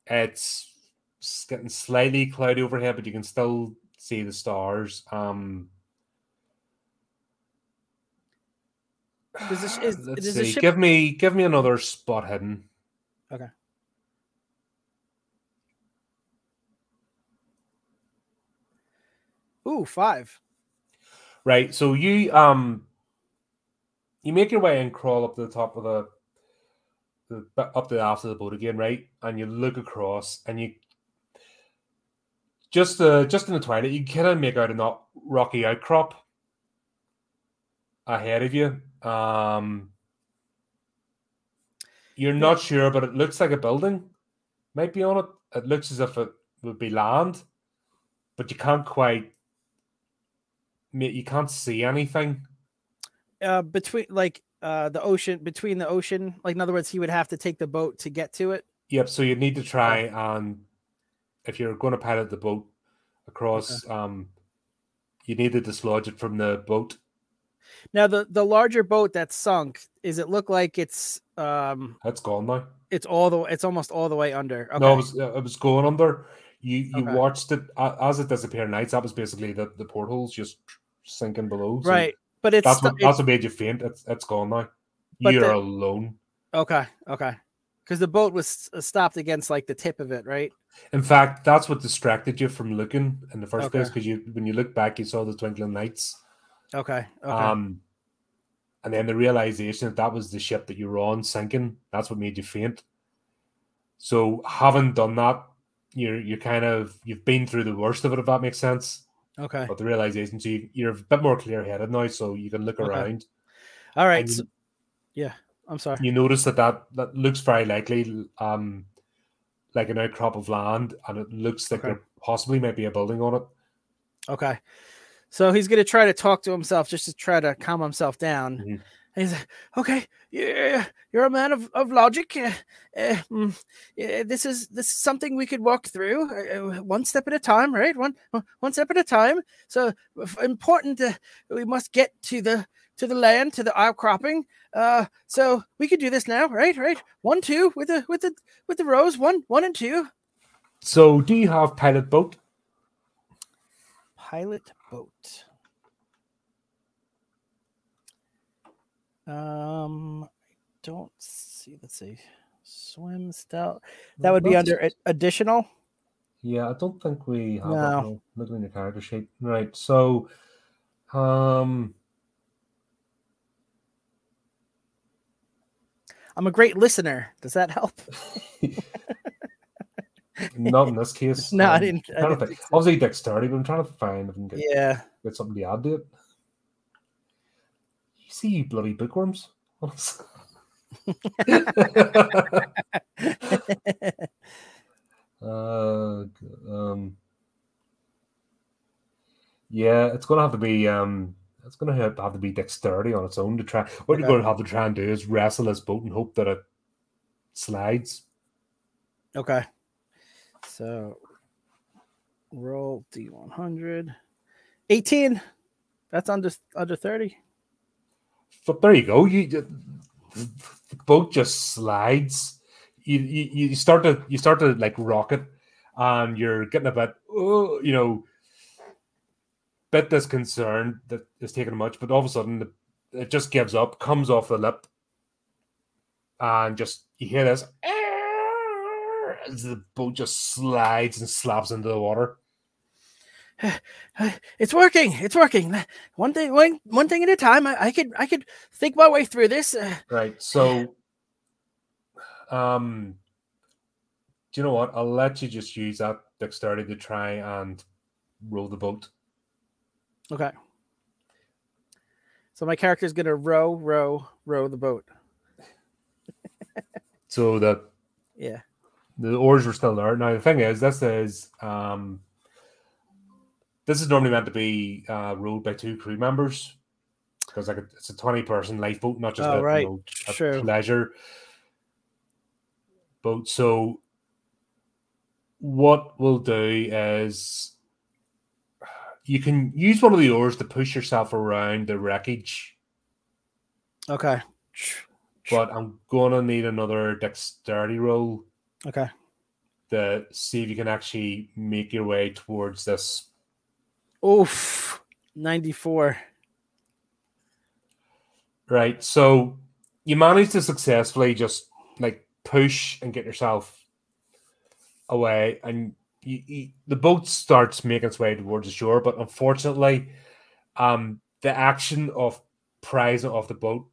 it's getting slightly cloudy overhead, but you can still see the stars. Um, Does the sh- is- let's does see. ship- Give me give me another spot hidden. Okay. Ooh, five. Right. So you um you make your way and crawl up to the top of the, the up to the aft of the boat again, right? And you look across and you just uh just in the twilight, you kind of make out a not rocky outcrop ahead of you. Um you're not sure, but it looks like a building might be on it. It looks as if it would be land, but you can't quite you can't see anything. Uh, between like uh the ocean, between the ocean, like in other words, he would have to take the boat to get to it. Yep. So you need to try and if you're going to pilot the boat across, um, you need to dislodge it from the boat. Now the the larger boat that's sunk, is it look like it's um It's gone now. it's all the it's almost all the way under. Okay. No, it was uh, it was going under. You you Okay. watched it as it disappeared. Nights. That was basically the the portholes just sinking below. So right. But it's, That's sto- what that's what made you faint. It's it's gone now. You're the- alone. okay, okay. Because the boat was stopped against like the tip of it, right? In fact, that's what distracted you from looking in the first Okay. place because you when you look back, you saw the twinkling lights. Okay. Okay. Um, and then the realization that that was the ship that you were on sinking. That's what made you faint. So having done that, you're you're kind of you've been through the worst of it, if that makes sense. okay. But the realization, so you, you're a bit more clear headed now, so you can look Okay. around. All right. and so- yeah. I'm sorry. you notice that, that that looks very likely, um, like an outcrop of land, and it looks like Okay. there possibly might be a building on it. Okay. So he's gonna try to talk to himself just to try to calm himself down. Mhm. And he's like, "Okay, yeah, you're a man of, of logic. Uh, uh, mm, yeah, this is this is something we could walk through, uh, uh, one step at a time, right? One one- one step at a time. So important. Uh, we must get to the to the land, to the outcropping. Uh, so we could do this now, right? Right. One, two, with the with the with the rows. One, one, and two. So, do you have pilot boat? Pilot boat. Um, I don't see. Let's see. Swim stout. That would be That's- under a- additional. Yeah, I don't think we have No. that. In your character sheet, right? So, um, I'm a great listener. Does that help? not in this case. No, I um, didn't- I trying to didn't think. think so. Obviously, dexterity, but I'm trying to find if I can get, Yeah. get something to add to it. You see, you bloody bookworms. uh, um, yeah, it's gonna have to be um, it's gonna have have to be dexterity on its own to try. What you're gonna have to try and do is wrestle this boat and hope that it slides. Okay. So roll D100. 18. That's under under 30. but there you go. You the boat just slides. You, you you start to you start to like rocket, and you're getting a bit, oh, you know, bit disconcerted that it's taking much. But all of a sudden, it just gives up, comes off the lip, and just you hear this as the boat just slides and slaps into the water. It's working. It's working. One thing, one, one thing at a time. I, I could, I could think my way through this. Uh, Right. So, um, do you know what? I'll let you just use that dexterity to try and row the boat. okay. So my character is gonna row, row, row the boat. So that Yeah. The oars were still there. Now the thing is, this is um, this is normally meant to be uh, rowed by two crew members because like it's a twenty person lifeboat, not just Oh, a, you know, a True. pleasure boat. So what we'll do is you can use one of the oars to push yourself around the wreckage, Okay. but I'm gonna need another dexterity roll Okay. to see if you can actually make your way towards this. Oof. Ninety-four. Right. So you manage to successfully just like push and get yourself away, and you, you, the boat starts making its way towards the shore. But unfortunately, um, the action of prizing off the boat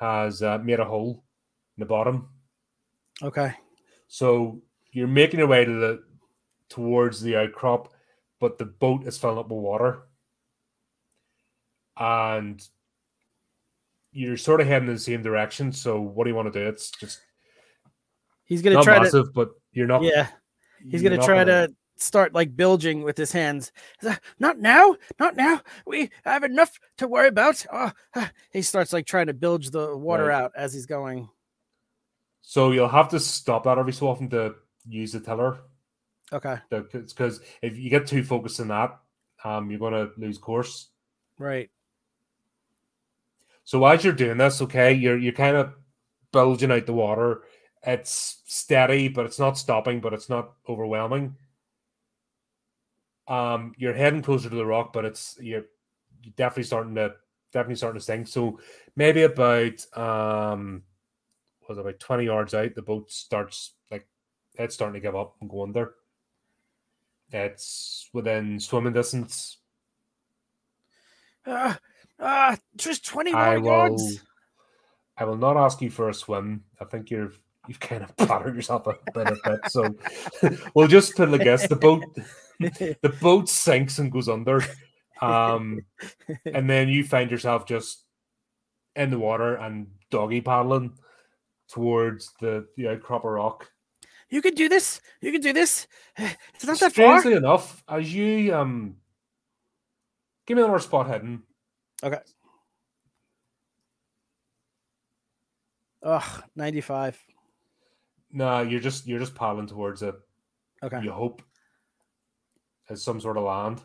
has uh, made a hole in the bottom. Okay. So you're making your way to the towards the outcrop, but the boat is filling up with water, and you're sort of heading in the same direction. So what do you want to do? It's just He's gonna try massive, but you're to. not. Yeah. He's gonna try to start like bilging with his hands. Not now, not now. We have enough to worry about. Oh, ah." he starts like trying to bilge the water Right. out as he's going. So you'll have to stop that every so often to use the tiller. Okay, Because if you get too focused on that, um, you're going to lose course. right. So as you're doing this, okay, you're you're kind of bulging out the water. It's steady, but it's not stopping, but it's not overwhelming. Um, you're heading closer to the rock, but it's you're, you're definitely starting to definitely starting to sink. So maybe about um, was about twenty yards out, the boat starts like it's starting to give up and go under. It's within swimming distance. Ah, ah, just twenty more I will. yards. I will not ask you for a swim. I think you've you've kind of battered yourself a bit a bit. So we'll just put a guess. The boat the boat sinks and goes under. Um and then you find yourself just in the water and doggy paddling towards the, the outcrop of rock. You can do this. You can do this. It's not that far. Strangely enough, as you um give me another spot hidden. Okay. Ugh, 95. Nah, you're just you're just paddling towards it. Okay. You hope as some sort of land.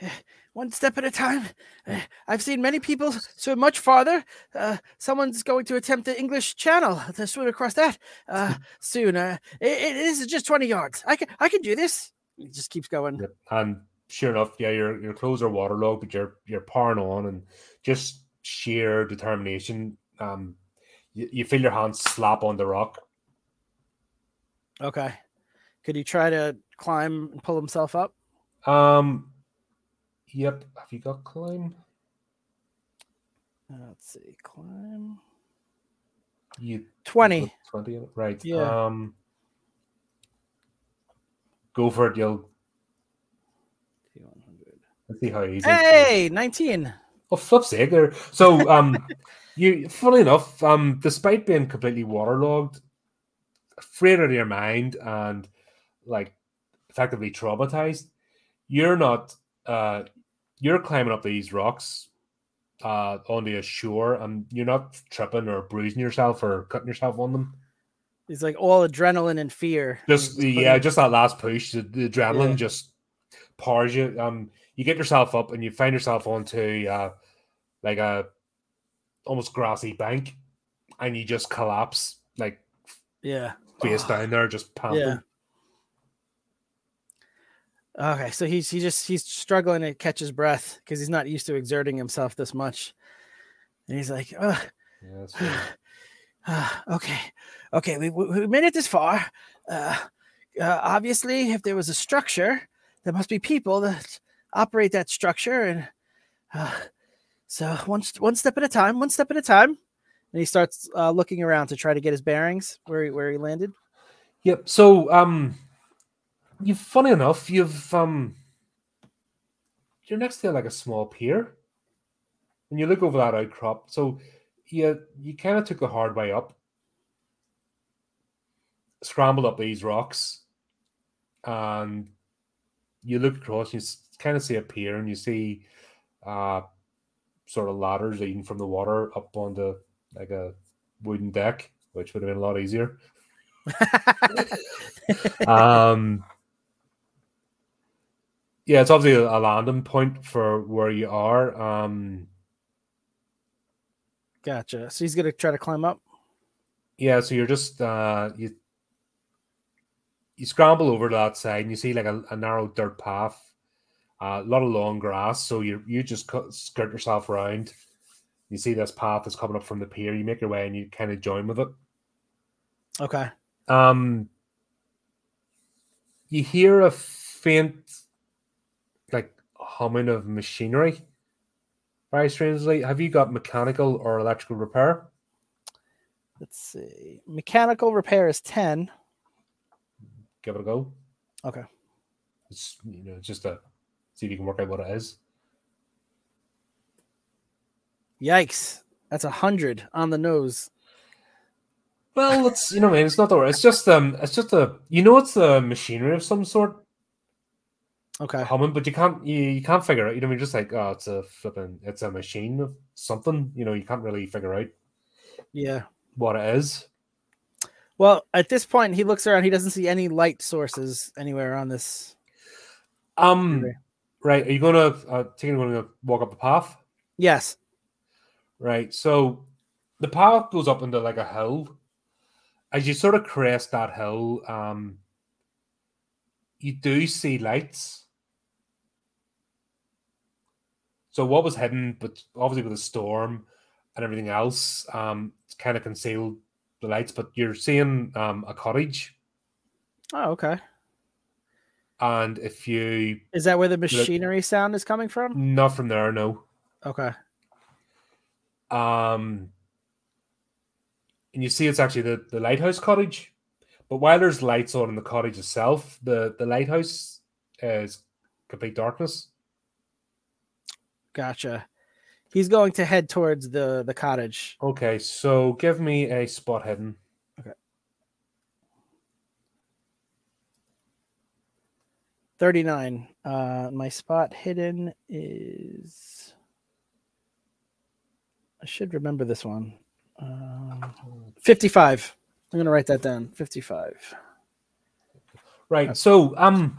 One step at a time. Uh, I've seen many people swim much farther. Uh, someone's going to attempt the English Channel to swim across that uh, soon. Uh, it, it is just 20 yards. I can, I can do this. It just keeps going. And sure enough, yeah, your your clothes are waterlogged, but you're you're powering on and just sheer determination. Um, you, you feel your hands slap on the rock. Okay. Could he try to climb and pull himself up? Um, yep. Have you got climb? Uh, let's see. Climb. You 20. twenty right? Yeah. Um, go for it. You'll 100. let's see how easy. Hey, 19. Oh, flip's sake there. So, um, you, funny enough, um, despite being completely waterlogged, afraid of your mind and like effectively traumatized, you're not, uh, you're climbing up these rocks, uh, onto a shore and you're not tripping or bruising yourself or cutting yourself on them. It's like all adrenaline and fear. Just, yeah, just that last push, the, the adrenaline Yeah. just powers you. Um, you get yourself up and you find yourself onto, uh, like a almost grassy bank, and you just collapse like Yeah. face Oh, down there, just panting. Yeah. Okay, so he's he just he's struggling to catch his breath because he's not used to exerting himself this much, and he's like, "Ugh, Yeah, Ah, okay, okay, we, we we made it this far. Uh, uh, obviously, if there was a structure, there must be people that operate that structure, and uh, so one one step at a time, one step at a time. And he starts uh, looking around to try to get his bearings where he, where he landed. Yep. So, um, you funny enough, you've um, you're next to like a small pier, and you look over that outcrop. So, you you kind of took the hard way up, scrambled up these rocks, and you look across. You kind of see a pier, and you see, uh, sort of ladders leading from the water up onto like a wooden deck, which would have been a lot easier. um yeah it's obviously a landing point for where you are um Gotcha. So he's gonna try to climb up. yeah so you're just uh you you scramble over to that side and you see like a, a narrow dirt path uh, a lot of long grass so you you just cut, skirt yourself around you see this path is coming up from the pier you make your way and you kind of join with it Okay. um you hear a faint humming of machinery very strangely have you got mechanical or electrical repair Let's see. Mechanical repair is 10. give it a go Okay. it's you know just to see if you can work out what it is Yikes. That's a hundred on the nose. well it's you know man it's not the word it's just um it's just a you know it's a machinery of some sort Okay. humming but you can't you, you can't figure out you know you're just like oh it's a flipping it's a machine of something you know you can't really figure out Yeah. what it is Well, at this point, he looks around. He doesn't see any light sources anywhere on this. Um, Okay. right. Are you gonna uh, taking gonna walk up the path? Yes. Right. So the path goes up into like a hill. As you sort of crest that hill, um, you do see lights. So what was hidden, but obviously with the storm and everything else, um, it's kind of concealed the lights. But you're seeing um a cottage, Oh, okay. and if you Is that where the machinery sound is coming from? not from there, no. Okay. Um, and you see it's actually the, the lighthouse cottage. But while there's lights on in the cottage itself, the, the lighthouse is complete darkness. Gotcha. He's going to head towards the the cottage. Okay, so give me a spot hidden. Okay. Thirty nine. Uh, my spot hidden is. I should remember this one. Um, Fifty five. I'm gonna write that down. Fifty five. Right. So um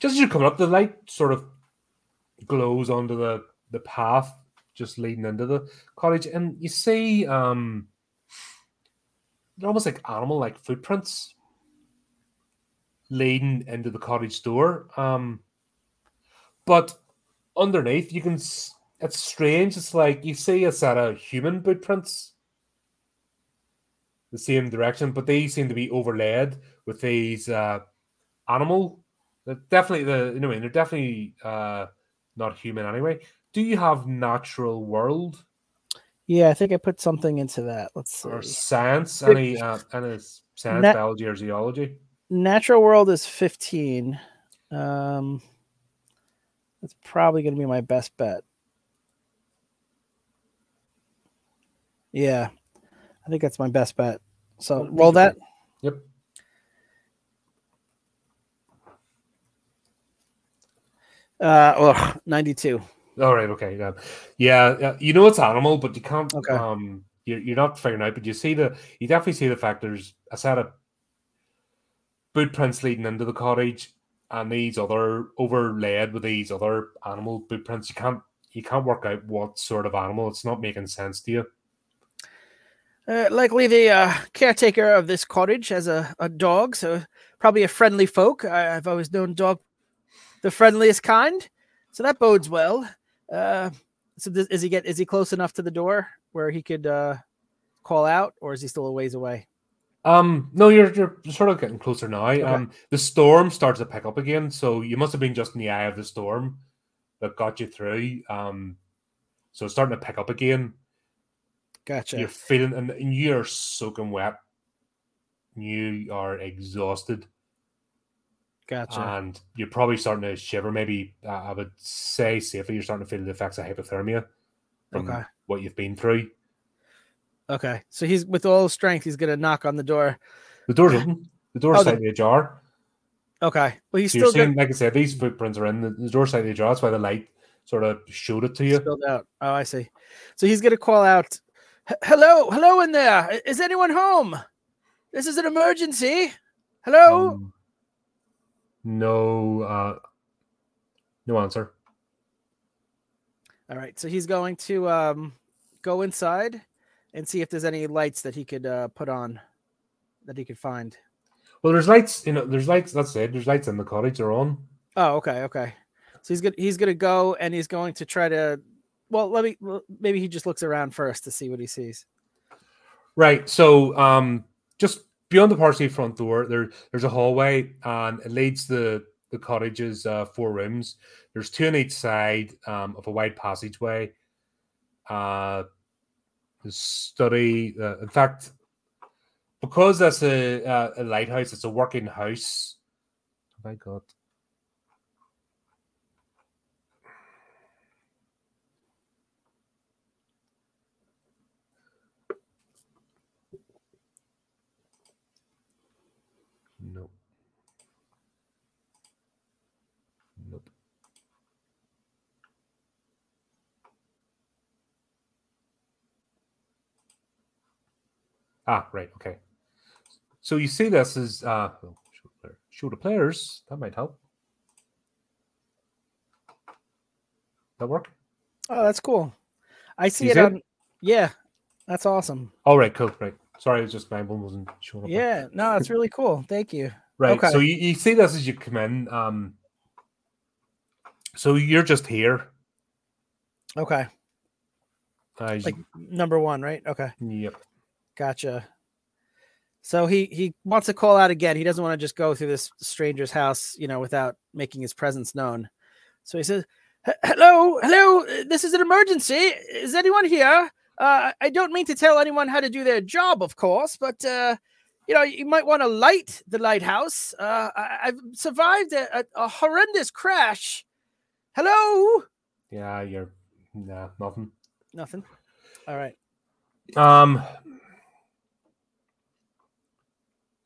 just as you're coming up, the light sort of glows onto the, the path just leading into the cottage, and you see um they're almost like animal like footprints leading into the cottage door. Um but underneath you can it's strange, it's like you see a set of human footprints the same direction, but they seem to be overlaid with these uh, animal. Definitely the you know they're definitely uh, not human anyway. Do you have natural world Yeah, I think I put something into that. Let's see. or science? Any uh, any science, Nat- biology, or zoology? Natural world is 15. Um, that's probably going to be my best bet. Yeah, I think that's my best bet. So roll that. Yep. Uh, oh, 92. All right. Okay. Yeah. Yeah. yeah, You know it's animal, but you can't. Okay. Um. You're, you're not figuring out, but you see the you definitely see the fact there's a set of boot prints leading into the cottage, and these other overlaid with these other animal boot prints. You can't you can't work out what sort of animal. It's not making sense to you. Uh, likely the uh, caretaker of this cottage has a, a dog, so probably a friendly folk. I, I've always known dog the friendliest kind, so that bodes well. Uh, so does, is he get is he close enough to the door where he could uh, call out, or is he still a ways away? Um, no, you're you're sort of getting closer now. Um, the storm starts to pick up again, so you must have been just in the eye of the storm that got you through. Um, so it's starting to pick up again. Gotcha. You're feeling, and, and you're soaking wet. You are exhausted, Gotcha. and you're probably starting to shiver. Maybe uh, I would say safely, you're starting to feel the effects of hypothermia from Okay. what you've been through. okay. So he's with all strength. He's gonna knock on the door. The door's open. The door's Oh, the- slightly ajar. Okay. Well, he's So still seeing, like I said, these footprints are in the, the door slightly ajar. That's why the light sort of showed it to you. Spilled out. Oh, I see. So he's gonna call out, "Hello, hello in there! Is anyone home? This is an emergency. Hello." Um, no, uh, no answer. All right. So he's going to um, go inside and see if there's any lights that he could uh, put on that he could find. Well, there's lights. You know, there's lights. That's it. There's lights in the cottage. They're on. Oh, okay, okay. So he's gonna he's gonna go and he's going to try to. Well, let me. Maybe he just looks around first to see what he sees. Right. So, um, just beyond the parsley front door, there there's a hallway, and it leads the the cottage's uh, four rooms. There's two on each side um, of a wide passageway. Uh, the study. Uh, in fact, because that's a uh, a lighthouse, it's a working house. Have I got? Ah, right. Okay. So you see this is uh show, the player- show the players. That might help. That work? Oh, that's cool. I see it it? on. Yeah, that's awesome. All right, cool. Right. Sorry, it was just my one wasn't showing up. Yeah, no, it's really cool. Thank you. Right. Okay. So you, you see this as you come in. Um so you're just here. Okay, Uh, like number one, right? Okay, yep. Gotcha. So he he wants to call out again. He doesn't want to just go through this stranger's house, you know, without making his presence known. So he says, "Hello, hello. This is an emergency. Is anyone here? Uh, I don't mean to tell anyone how to do their job, of course, but uh, you know, you might want to light the lighthouse. Uh, I, I've survived a, a, a horrendous crash. Hello. Yeah, you're nah, nothing. Nothing. All right. Um.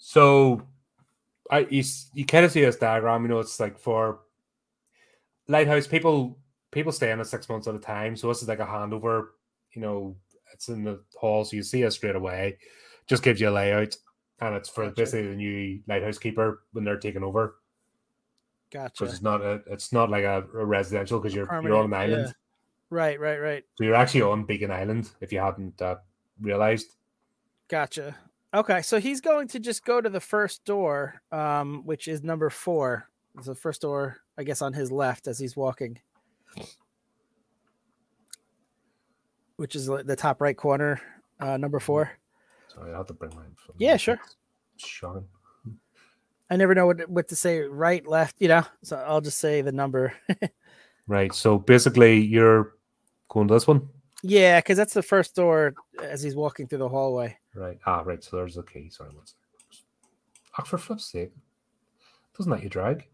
So, I you, you kind of see this diagram. You know, it's like for lighthouse people. People stay in it six months at a time. So this is like a handover. You know, it's in the hall, so you see it straight away. Just gives you a layout, and it's for Gotcha. basically the new lighthouse keeper when they're taking over. Gotcha. Because it's not a, it's not like a, a residential because you're you're on an island. yeah. Right, right, right. So you're actually on Beacon Island if you hadn't uh, realized. Gotcha. Okay, so he's going to just go to the first door, um, which is number four. It's the first door, I guess, on his left as he's walking, which is the top right corner, uh, number four. Sorry, I have to bring my phone. Yeah, sure. Shocking. I never know what what to say, right, left, you know. So I'll just say the number. Right. So basically, you're going to this one. yeah, because that's the first door as he's walking through the hallway. Right. Ah, right. So there's the key. Sorry, one second. Ah, for flip's sake. Doesn't that you drag?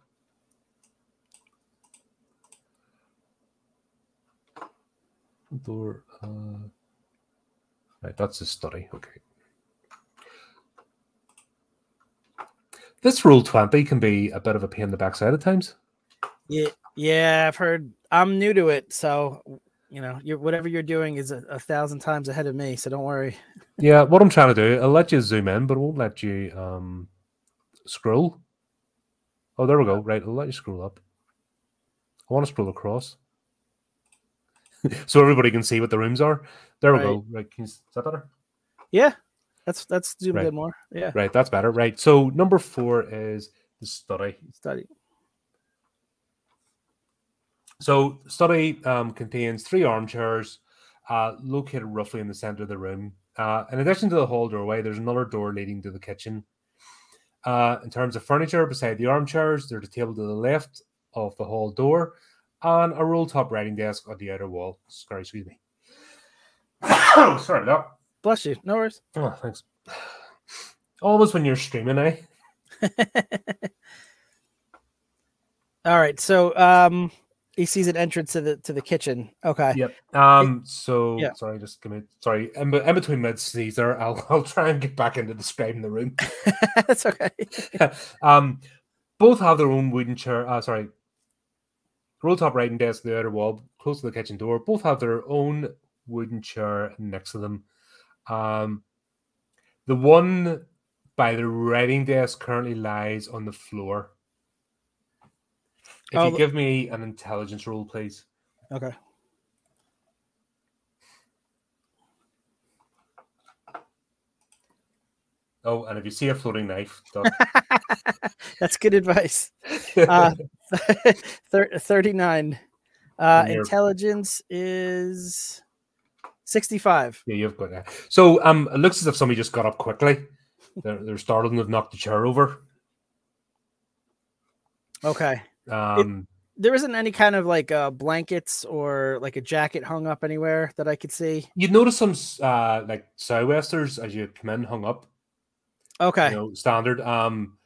Door. Uh... Right. That's the study. Okay. This Roll20 can be a bit of a pain in the backside at times. Yeah, yeah, I've heard. I'm new to it, so you know, you whatever you're doing is a, a thousand times ahead of me. So don't worry. Yeah, what I'm trying to do, I'll let you zoom in, but it won't let you um scroll. Oh, there we go. Right, I'll let you scroll up. I want to scroll across. so everybody can see what the rooms are. There we Right. go. Right, can you, is that better? Yeah, that's that's zoomed Right. in more. Yeah, Right, that's better. Right. So number four is the study. study. So study um, contains three armchairs uh, located roughly in the center of the room. Uh, in addition to the hall doorway, there's another door leading to the kitchen. Uh, in terms of furniture, beside the armchairs, there's a table to the left of the hall door and a roll top writing desk on the outer wall. Sorry, excuse me. oh, Sorry no. Bless you. No worries. Oh, thanks. Always when you're streaming, eh? All right. So um he sees an entrance to the to the kitchen. Okay. Yep. Um. So yeah. sorry, just give me. Sorry, in, in between mid sneeze there, I'll I'll try and get back into describing the room. That's okay. um, both have their own wooden chair. Uh, sorry, roll top writing desk, the outer wall, close to the kitchen door. Both have their own wooden chair next to them. Um, the one by the writing desk currently lies on the floor. If Oh, you give me an intelligence roll, please. Okay. Oh, and if you see a floating knife. That's good advice. Uh, thir- 39. Uh, intelligence is 65. Yeah, you've got that. So um it looks as if somebody just got up quickly. They're they're startled and have knocked the chair over. Okay. Um There isn't any kind of like uh, blankets or like a jacket hung up anywhere that I could see. you'd notice some uh like sou'westers as you come in hung up, Okay. you know, standard. Um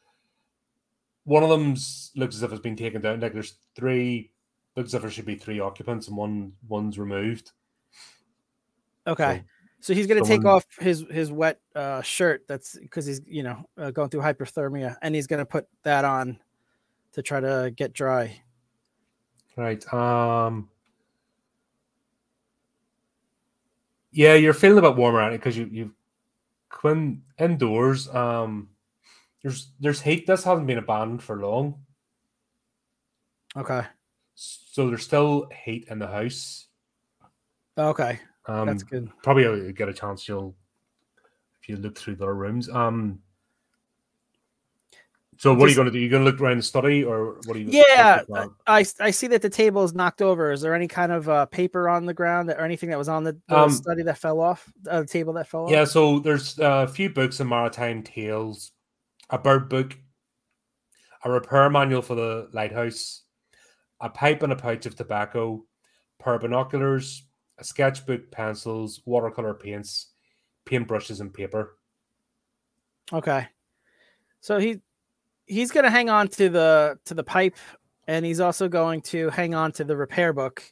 one of them looks as if it's been taken down. Like there's three looks as if there should be three occupants and one one's removed. Okay. So So he's gonna take off his his wet uh, shirt. That's because he's you know uh, going through hyperthermia, and he's gonna put that on to try to get dry. Right. Um Yeah, you're feeling a bit warmer at it because you you've when indoors, um there's there's heat. This hasn't been abandoned for long. Okay. So there's still heat in the house. Okay. Um That's good. probably get a chance you'll if you look through their rooms. Um so what are you gonna do? You're gonna look around the study or what are you Yeah, what's your plan? I I see that the table is knocked over. Is there any kind of uh, paper on the ground or anything that was on the, the Um, study that fell off? Uh, the table that fell off. Yeah, so there's uh, a few books in maritime tales, a bird book, a repair manual for the lighthouse, a pipe and a pouch of tobacco, pair of binoculars, a sketchbook, pencils, watercolor paints, paintbrushes, and paper. Okay. So he he's gonna hang on to the to the pipe, and he's also going to hang on to the repair book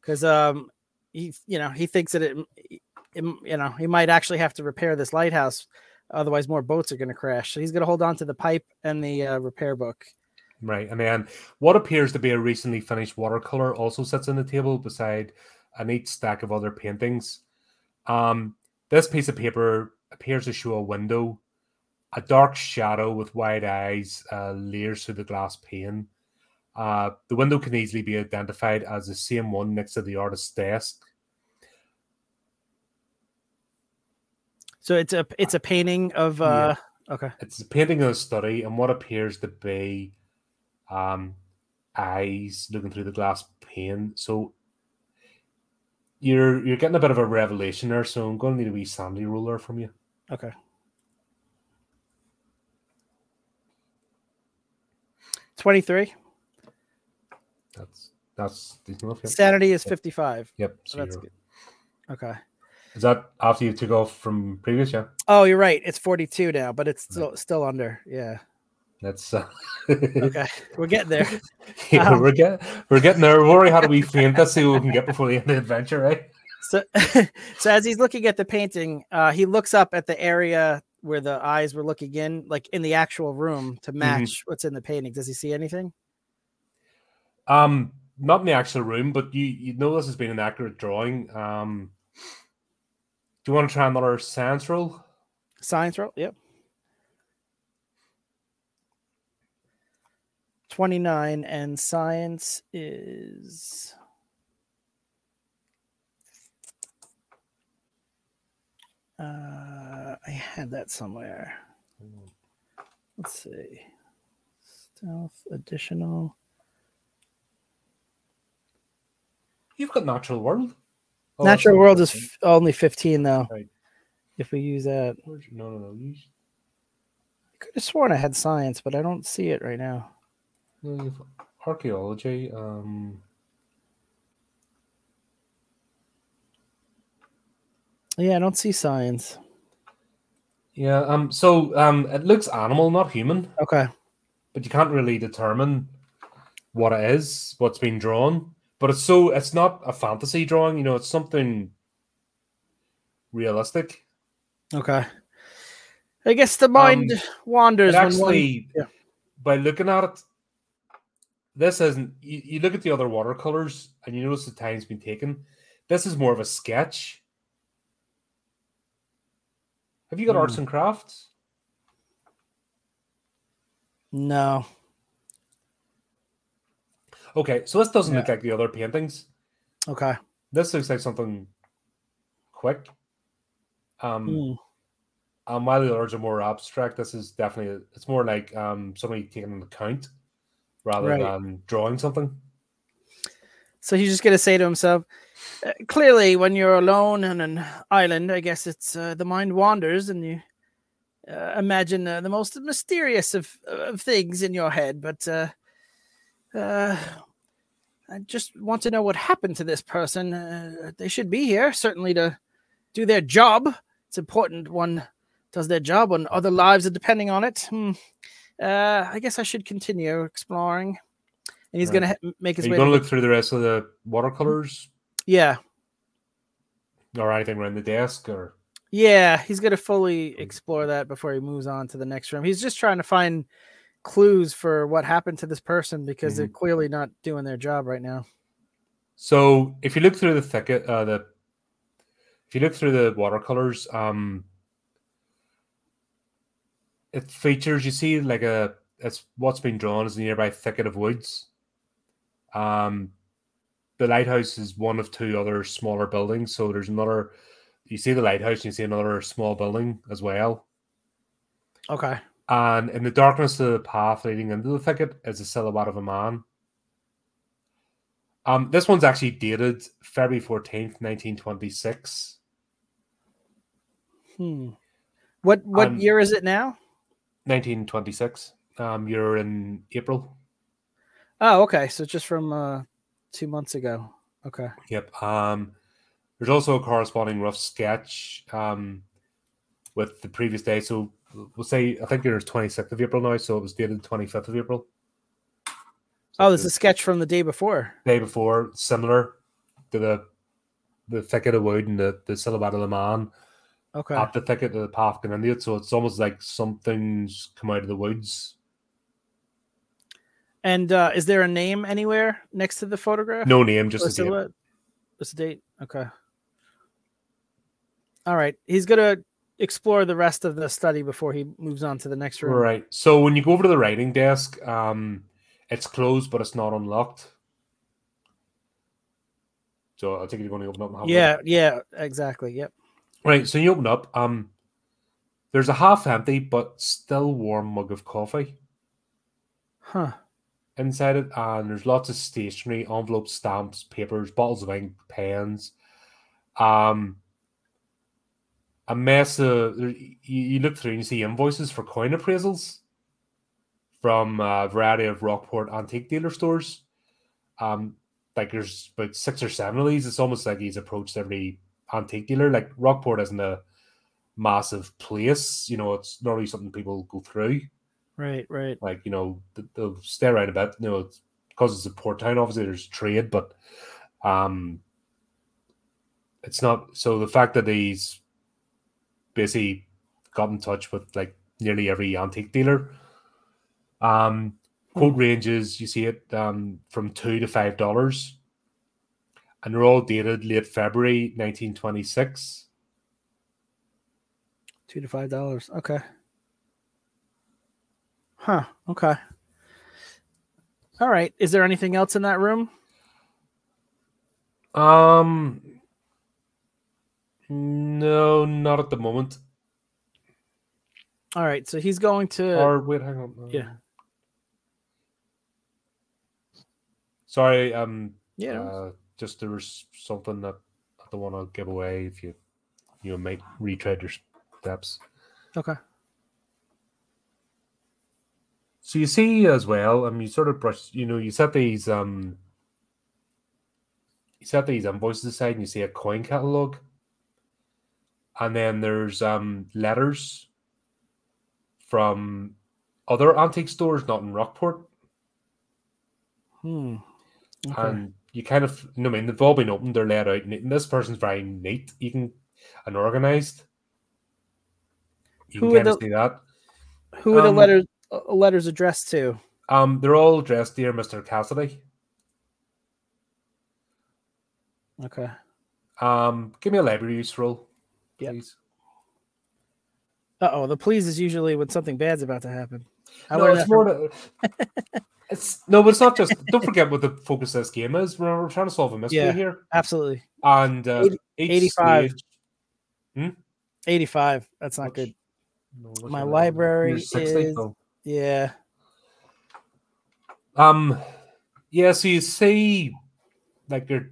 because um he you know he thinks that it, it you know he might actually have to repair this lighthouse, otherwise more boats are gonna crash. So he's gonna hold on to the pipe and the uh, repair book. Right, and then what appears to be a recently finished watercolor also sits on the table beside a neat stack of other paintings. Um, this piece of paper appears to show a window, a dark shadow with wide eyes uh, leers through the glass pane. Uh, the window can easily be identified as the same one next to the artist's desk. So it's a it's a painting of uh okay It's a painting of a study and what appears to be um, eyes looking through the glass pane. So you're you're getting a bit of a revelation there. So I'm going to need a wee sanity roll from you. okay. Twenty three. That's that's decent enough. Yep. Sanity is fifty five. Yep. So So that's good. Okay. is that after you took off from previous? Yeah. Oh, you're right. It's 42 now, but it's still still under. Yeah. That's uh, Okay. We're getting there. yeah, Um, we're getting we're getting there. Worried how do we faint? Let's see what we can get before the end of the adventure, right? So so as he's looking at the painting, uh he looks up at the area where the eyes were looking in, like in the actual room to match what's in the painting. Does he see anything? Um, not in the actual room, but you you know this has been an accurate drawing. Um, do you want to try another science roll? Science roll? Yep. 29 and science is Uh, I had that somewhere. Let's see. Stealth additional. You've got natural world. Oh, Natural world is f- only 15 though. Right. If we use that, No, no, no. You, I could have sworn I had science, but I don't see it right now. no you've archaeology. Um, Yeah, I don't see science. yeah. Um. So um, it looks animal, not human, Okay. but you can't really determine what it is, what's been drawn. But it's so it's not a fantasy drawing. You know, it's something realistic. Okay. I guess the mind wanders It when one- actually, yeah. by looking at it, this isn't. You, you look at the other watercolors and you notice the time's been taken. This is more of a sketch. Have you got arts Hmm. and crafts? No. Okay, so this doesn't look like the other paintings. Okay. This looks like something quick. Um, Hmm. and while the others are more abstract, this is definitely it's more like um somebody taking an account rather Right. than drawing something. So he's just going to say to himself, uh, clearly, when you're alone on an island, I guess it's uh, the mind wanders and you uh, imagine uh, the most mysterious of, of things in your head. But uh, uh, I just want to know what happened to this person. Uh, they should be here, certainly, to do their job. It's important one does their job when other lives are depending on it. Hmm. Uh, I guess I should continue exploring. And he's Right. going to make his Are you way. going to to look through the rest of the watercolors yeah. or anything around the desk or? Yeah, he's going to fully explore that before he moves on to the next room. He's just trying to find clues for what happened to this person because they're clearly not doing their job right now. So if you look through the thicket, uh, the if you look through the watercolors, um, it features you see like a it's what's been drawn is a nearby thicket of woods. Um, the lighthouse is one of two other smaller buildings, so there's another. You see the lighthouse, and you see another small building as well. Okay. And in the darkness of the path leading into the thicket is a silhouette of a man. Um, this one's actually dated February 14th, 1926. Hmm. What what Um, year is it now? 1926. Um, you're in April. Oh, okay. So just from uh 2 months ago. Okay. Yep. Um, there's also a corresponding rough sketch um, with the previous day. So we'll say, I think it's 26th of April now. So it was dated 25th of April. So Oh, there's a sketch from the day before. day before, similar to the the thicket of wood and the, the silhouette of the man. Okay. at the thicket of the path into it. So it's almost like something's come out of the woods. And uh is there a name anywhere next to the photograph? No name, just Or a date. Just a date. Okay. All right. He's gonna explore the rest of the study before he moves on to the next room. Right. So when you go over to the writing desk, um, it's closed, but it's not unlocked. So I think you're going to open up and have a look. Yeah, yeah, exactly. Yep. Right. So you open up. Um, there's a half empty but still warm mug of coffee Huh. Inside it, and there's lots of stationery, envelopes, stamps, papers, bottles of ink, pens. Um, a mess of you, you look through and you see invoices for coin appraisals from a variety of Rockport antique dealer stores. Um, like there's about six or seven of these. It's almost like he's approached every antique dealer. Like Rockport isn't a massive place, you know. It's normally something people go through. Right, right. Like you know, th- they'll stay around a bit. You know, it's, because it's a port town. Obviously, there's trade, but um, it's not. So the fact that he's basically got in touch with like nearly every antique dealer. Um, quote ranges you see it um from two to five dollars, and they're all dated late February 1926. Two to five dollars. Okay. Huh. Okay. All right. Is there anything else in that room? Um, No, not at the moment. All right, so he's going to. Or wait, hang on. yeah. Sorry, um, Yeah. uh, just there was something that I don't want to give away if you you might retread your steps. okay. So you see as well, um, you sort of brush, you know, you set these um, you set these invoices aside, and you see a coin catalog, and then there's um letters from other antique stores, not in Rockport, Hmm. Okay. and you kind of, you know, I mean, they've all been opened, they're laid out, and this person's very neat, even and organized. You Who can kind of see that. Who are the um, letters letters addressed to? Um, they're all addressed, dear Mister Cassidy. Okay. Um, give me a library use roll, Yep. please. Uh oh, the please is usually when something bad's about to happen. I no, it's that from- To, it's no, but it's not just. Don't forget what the focus of this game is. We're, we're trying to solve a mystery Yeah. here, absolutely and uh, Eighty- 85. stage- 85. That's not What's- good. no, My library you're 60? Yeah. Um, yeah. So you see, like your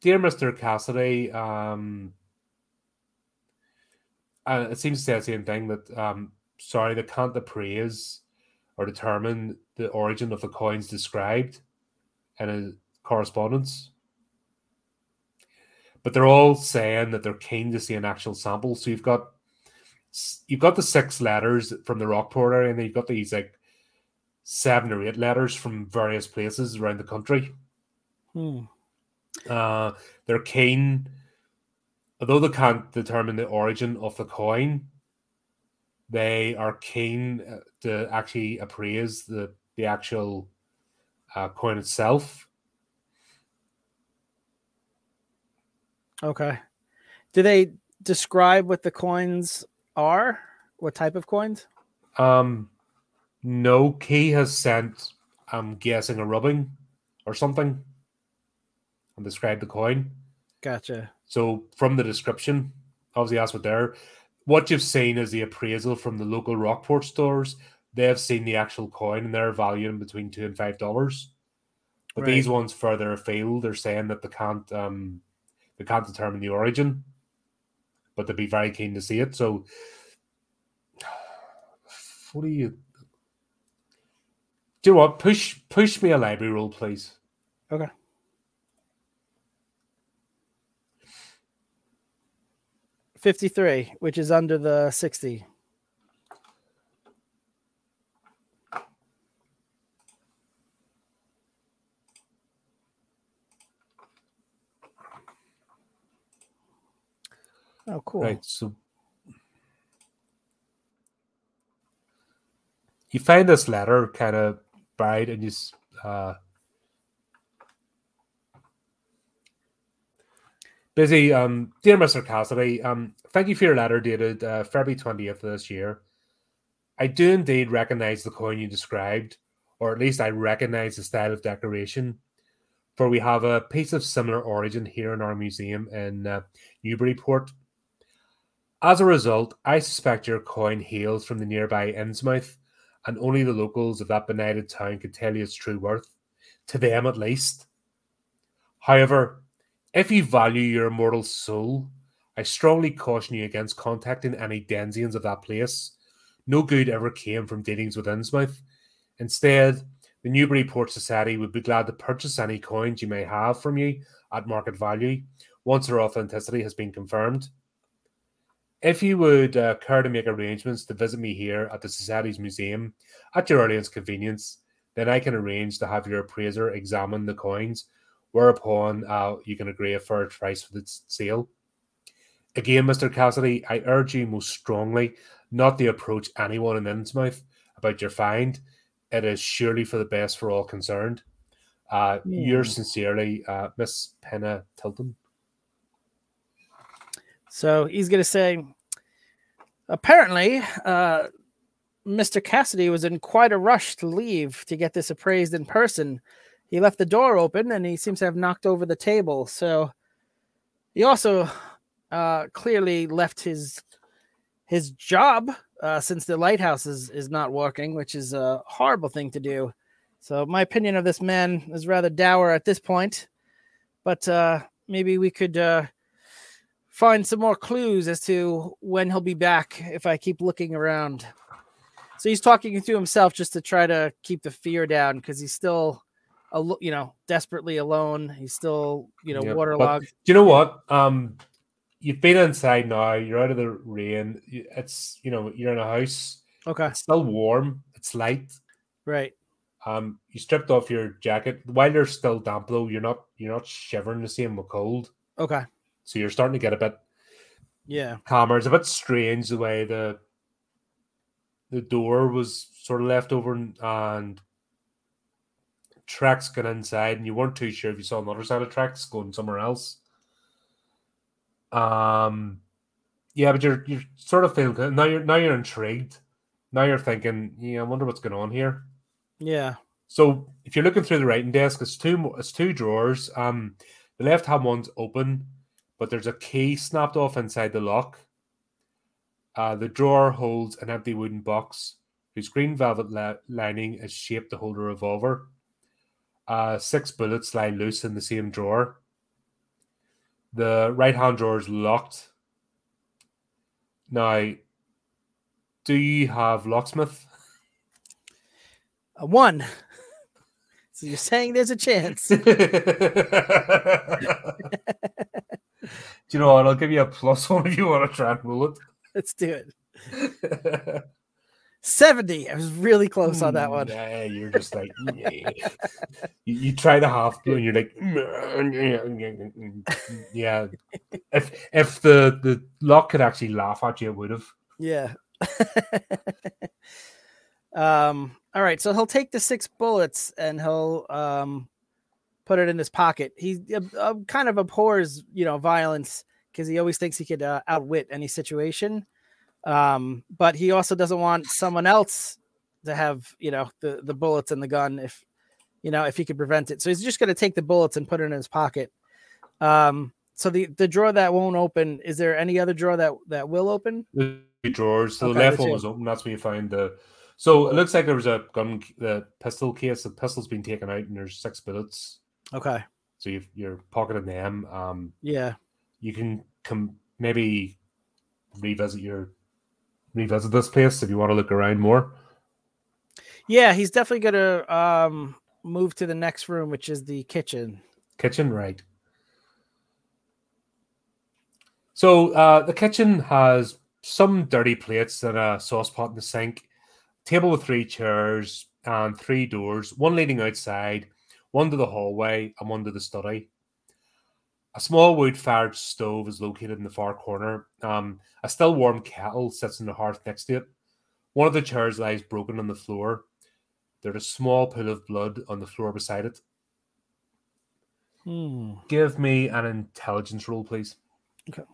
dear Mister Cassidy. Um, uh, it seems to say the same thing that um, sorry, they can't appraise or determine the origin of the coins described in a correspondence. But they're all saying that they're keen to see an actual sample. So you've got you've got the six letters from the Rockport area, and then you've got these like seven or eight letters from various places around the country. Hmm. Uh, they're keen, although they can't determine the origin of the coin, they are keen uh, to actually appraise the, the actual uh, coin itself. Okay. Do they describe what the coins are? What type of coins? Um, no, Key has sent, I'm guessing, a rubbing or something and described the coin. Gotcha. So from the description, obviously that's what they're. What you've seen is the appraisal from the local Rockport stores. They've seen the actual coin and they're valuing between two and five dollars. But Right. these ones further afield, they're saying that they can't um they can't determine the origin, but they'd be very keen to see it. So what do you do you know what? Push push me a library roll, please. Okay. Fifty-three, which is under the sixty. Oh, cool. Right. So you find this letter kind of buried and you uh busy um dear mr cassidy um thank you for your letter dated uh, february 20th of this year i do indeed recognize the coin you described or at least i recognize the style of decoration for we have a piece of similar origin here in our museum in uh, newburyport as a result, I suspect your coin hails from the nearby Innsmouth, and only the locals of that benighted town could tell you its true worth, to them at least. However, if you value your immortal soul, I strongly caution you against contacting any Denzians of that place. No good ever came from dealings with Innsmouth. Instead, the Newburyport Society would be glad to purchase any coins you may have from you at market value once their authenticity has been confirmed. If you would uh, care to make arrangements to visit me here at the Society's Museum at your earliest convenience, then I can arrange to have your appraiser examine the coins, whereupon uh, you can agree a fair price for the sale. Again, Mr. Cassidy, I urge you most strongly not to approach anyone in Innsmouth about your find. It is surely for the best for all concerned. Uh, Yours Hmm. sincerely, uh, Miss Anna Tilton. So he's going to say, apparently, uh, Mr. Cassidy was in quite a rush to leave to get this appraised in person. He left the door open and he seems to have knocked over the table. So he also uh, clearly left his his job uh, since the lighthouse is is not working, which is a horrible thing to do. So my opinion of this man is rather dour at this point, but uh, maybe we could uh, find some more clues as to when he'll be back if I keep looking around. So he's talking to himself just to try to keep the fear down because he's still, al- you know, desperately alone. He's still, you know, Yeah, waterlogged. Do you know what? Um, you've been inside now. You're out of the rain. It's you know you're in a house. Okay, It's still warm. It's light. right. Um, you stripped off your jacket while you're still damp though. You're not you're not shivering the same with cold. Okay, So you're starting to get a bit yeah, calmer. It's a bit strange the way the the door was sort of left over and, and tracks got inside, and you weren't too sure if you saw another side of tracks going somewhere else. Um, yeah, but you're you're sort of feeling now. You're now you're intrigued. Now you're thinking, yeah, I wonder what's going on here. yeah. So if you're looking through the writing desk, it's two it's two drawers. Um, the left hand one's open, but there's a key snapped off inside the lock. Uh, the drawer holds an empty wooden box whose green velvet li- lining is shaped to hold a revolver. Uh, six bullets lie loose in the same drawer. The right hand drawer is locked. Now, do you have locksmith? A one. so you're saying there's a chance? Do you know what? I'll give you a plus one if you want to try and rule Let's do it. it. 70. I was really close on that Hmm, one. Yeah, you're just like, yeah. you, you try the half blue and you're like, yeah. If if the the lock could actually laugh at you, it would have. Yeah. um. All right. So he'll take the six bullets and he'll um put it in his pocket. He uh, uh, kind of abhors, you know, violence because he always thinks he could uh, outwit any situation. Um, but he also doesn't want someone else to have, you know, the the bullets and the gun if you know if he could prevent it. So he's just going to take the bullets and put it in his pocket. Um. So the the drawer that won't open. Is there any other drawer that that will open? The drawers. So Okay, the left one was open. That's where you find the. So it looks like there was a gun, the pistol case. The pistol's been taken out, and there's six bullets. Okay. So you've, you're pocketing them. Um, Yeah. you can come maybe revisit your revisit this place if you want to look around more. Yeah, he's definitely gonna um move to the next room, which is the kitchen. Kitchen, right? So uh, the kitchen has some dirty plates and a sauce pot in the sink, table with three chairs and three doors, one leading outside, one to the hallway, and one to the study. A small wood-fired stove is located in the far corner. Um, a still warm kettle sits in the hearth next to it. One of the chairs lies broken on the floor. There's a small pool of blood on the floor beside it. Hmm. Give me an intelligence roll, please. Okay.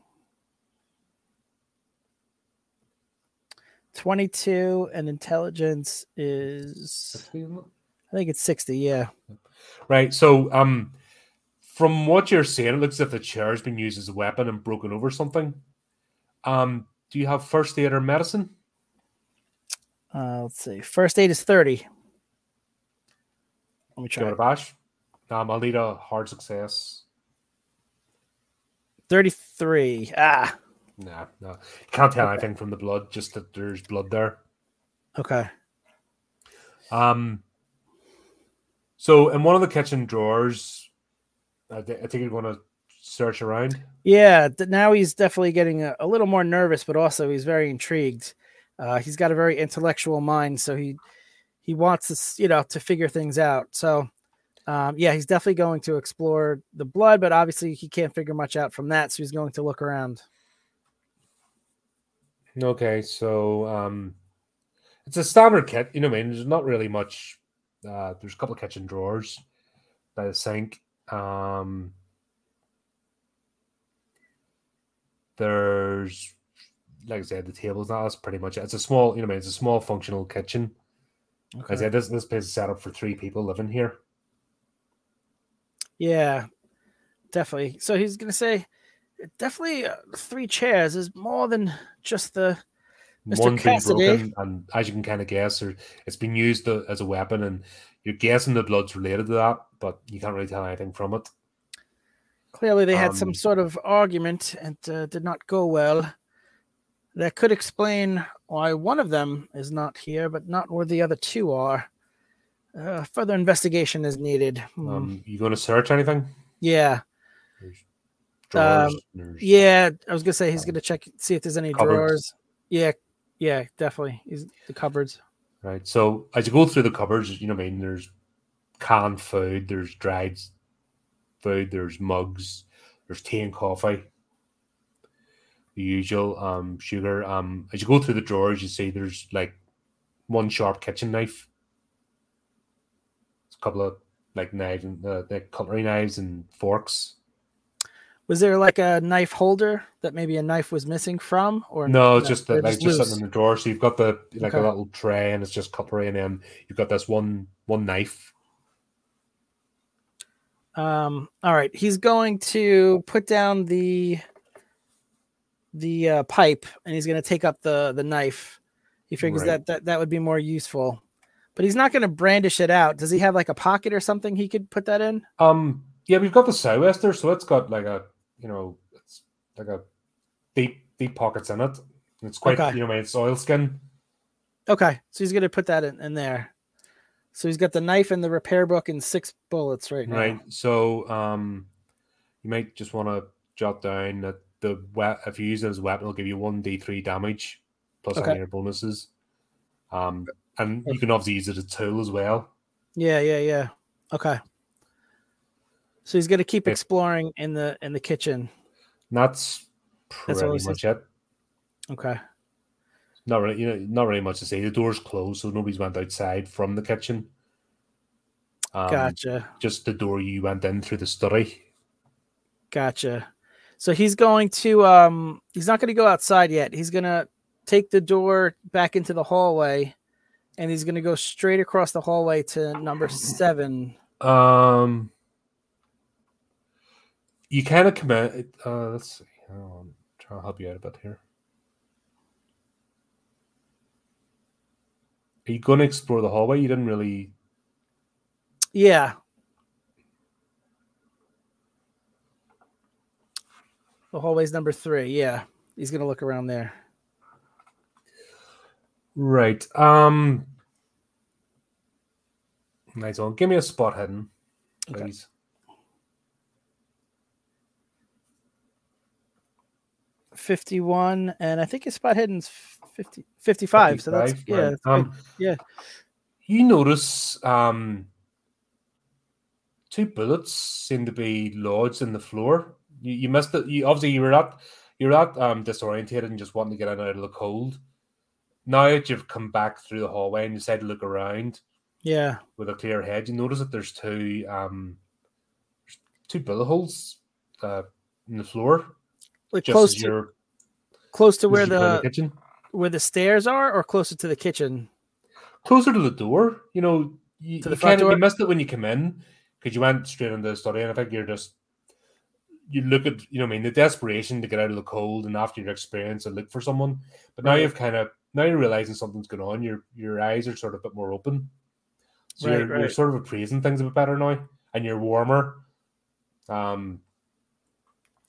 22 and intelligence is I think it's 60, yeah. Right. So, um, from what you're saying, it looks as if the chair's been used as a weapon and broken over something. Um, do you have first aid or medicine? Uh, let's see. First aid is 30. Let me Give try. it a bash. Um, I'll need a hard success. 33. Ah, Nah, no. Can't tell anything from the blood, just that there's blood there. okay. Um, so in one of the kitchen drawers, I, thi- I think you're going to search around. Yeah, th- now he's definitely getting a, a little more nervous, but also he's very intrigued. Uh, he's got a very intellectual mind, so he he wants to you know to figure things out. So um, yeah, he's definitely going to explore the blood, but obviously he can't figure much out from that, so he's going to look around. Okay, so um, it's a standard kit. You know, what I mean, there's not really much. Uh, there's a couple of kitchen drawers by the sink. Um, there's, like I said, the tables. Now that's pretty much it. It's a small, you know, what I mean, it's a small functional kitchen. Like I Okay. said, this this place is set up for three people living here. Yeah, definitely. So he's gonna say, definitely uh, three chairs is more than just the Mr. Cassidy. broken, and as you can kind of guess, or it's been used as a weapon, and you're guessing the blood's related to that, but you can't really tell anything from it. Clearly, they had some Um, sort of argument and uh, did not go well. That could explain why one of them is not here, but not where the other two are. Uh, further investigation is needed. Hmm. Um, you going to search anything? yeah, Drawers, Um, yeah. I was gonna say he's Um, gonna check, see if there's any cupboards. drawers. Yeah, yeah, definitely. Is the cupboards. Right. So as you go through the cupboards, you know I mean, there's canned food, there's dried food, there's mugs, there's tea and coffee. The usual um sugar. Um as you go through the drawers, you see there's like one sharp kitchen knife. It's a couple of like knives and uh, like cutlery knives and forks. Was there like a knife holder that maybe a knife was missing from, or No, it's just that like just loose? sitting in the drawer. So you've got the like Okay. a little tray and it's just cutlery and then you've got this one one knife. Um, all right, he's going to put down the the uh, pipe, and he's going to take up the the knife. He figures Right. that, that that would be more useful, but he's not going to brandish it out. Does he have like a pocket or something he could put that in? Um, yeah, we've got the sou'wester, so it's got like a you know, it's like a deep deep pockets in it. It's quite Okay. you know, it's oilskin. Okay, so he's going to put that in, in there. So he's got the knife and the repair book and six bullets right now. Right. So um, you might just want to jot down that the we- if you use it as a weapon, it'll give you one d three damage plus Okay. any bonuses. Um, and you can obviously use it as a tool as well. Yeah, yeah, yeah. Okay. So he's going to keep exploring in the in the kitchen. That's That's pretty it much it. Okay. Not really, you know, not really much to say. The door's closed, so nobody's went outside from the kitchen. Um, Gotcha. Just the door you went in through the study. Gotcha. So he's going to um he's not going to go outside yet. He's going to take the door back into the hallway and he's going to go straight across the hallway to number 7. Um, you kind of commit. Uh, let's see. On, trying to help you out a bit here. Are you going to explore the hallway? You didn't really. Yeah. The hallway's number 3. Yeah. He's going to look around there. Right. Um. Nice one. Give me a spot hidden, Okay. Please. Fifty-one, and I think his spot hidden's 50, 55. So that's 55, yeah, that's. Um, yeah. You notice um, two bullets seem to be lodged in the floor. You, you missed it. You obviously you were at you're at um, disorientated and just wanting to get in out of the cold. Now that you've come back through the hallway and you decide to look around yeah, with a clear head, you notice that there's two um, two bullet holes uh, in the floor, like just close to you're close to where as you go in the kitchen. where the stairs are, or closer to the kitchen. closer to the door. You know, you, To the you front door? you missed it when you come in because you went straight into the study, and I think you're just you look at you know I mean the desperation to get out of the cold, and after your experience, and look for someone. But now Right. you've kind of now you're realizing something's going on. Your your eyes are sort of a bit more open, so Right, you're, you're sort of appraising things a bit better now, and you're warmer. Um,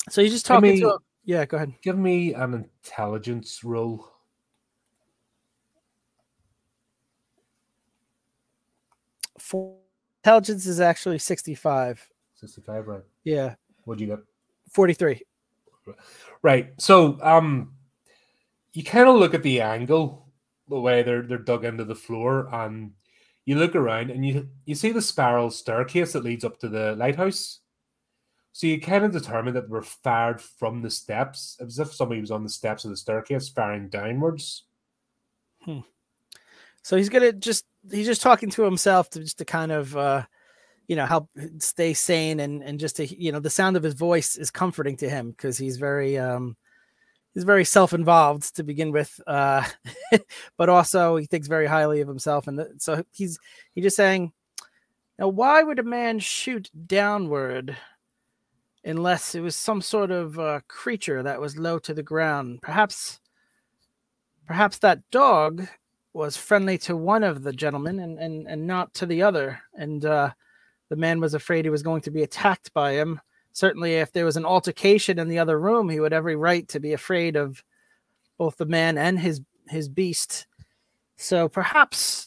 So you're just talking me- to him. Yeah, go ahead. give me an intelligence roll. Four, intelligence is actually 65. Sixty-five, right? Yeah, What'd you get? 43. Right. So um you kind of look at the angle, the way they're they're dug into the floor, and you look around and you you see the spiral staircase that leads up to the lighthouse. So you kind of determine that they were fired from the steps, as if somebody was on the steps of the staircase firing downwards. So he's gonna just he's just talking to himself to just to kind of uh you know help stay sane and and just to you know the sound of his voice is comforting to him because he's very um he's very self-involved to begin with uh but also he thinks very highly of himself. And th- so he's he's just saying now why would a man shoot downward unless it was some sort of uh, creature that was low to the ground. Perhaps, perhaps that dog was friendly to one of the gentlemen and and, and not to the other, and uh, the man was afraid he was going to be attacked by him. Certainly, if there was an altercation in the other room, he would every right to be afraid of both the man and his his beast. So perhaps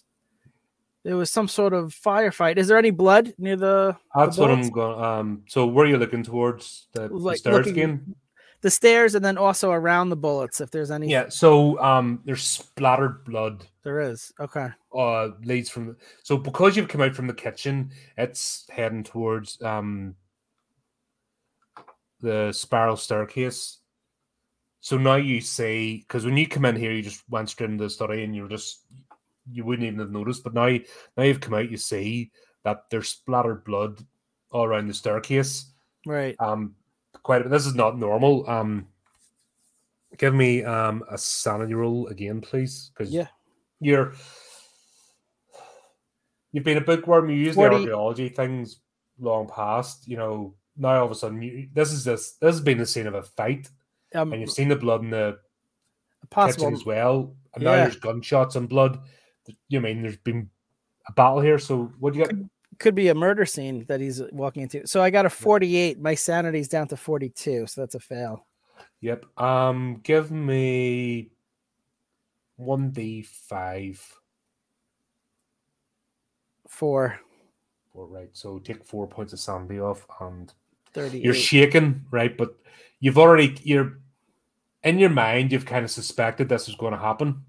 there was some sort of firefight. Is there any blood near the? That's the what I'm going. Um, so where are you looking towards the, Like the stairs looking- again? The stairs, and then also around the bullets, if there's any. Yeah. So um, there's splattered blood. there is. Okay. Uh, leads from. So because you've come out from the kitchen, it's heading towards um the spiral staircase. So now you see, because when you come in here, you just went straight into the study, and you're just you wouldn't even have noticed. But now, now you've come out, you see that there's splattered blood all around the staircase. Right. um quite a bit. This is not normal. Um give me um a sanity roll again, please. Because Yeah. you're you've been a bookworm, you use 40 the archaeology things long past, you know. Now all of a sudden you this is this this has been the scene of a fight Um, and you've seen the blood in the possible. kitchen as well. And now there's gunshots and blood. You know mean there's been a battle here? So what do you get? Could be a murder scene that he's walking into. So I got a 48. My sanity's down to 42, so that's a fail. Yep. Um, give me one d five. Four. Four. Right. So take four points of sanity off, and 38. you're shaking, right? But you've already you're in your mind. You've kind of suspected this was going to happen.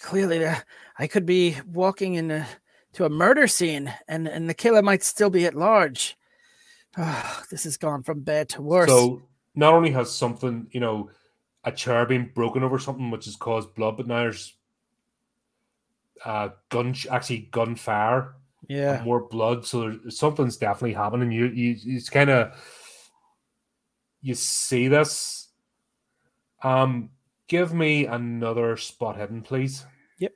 Clearly, uh, I could be walking in a, to a murder scene, and and the killer might still be at large. Ah, this has gone from bad to worse. So not only has something, you know, a chair been broken over something which has caused blood, but now there's uh gun actually gunfire yeah. more blood. So there's, something's definitely happening. You you it's kind of you see this. Um, give me another spot hidden, please. Yep.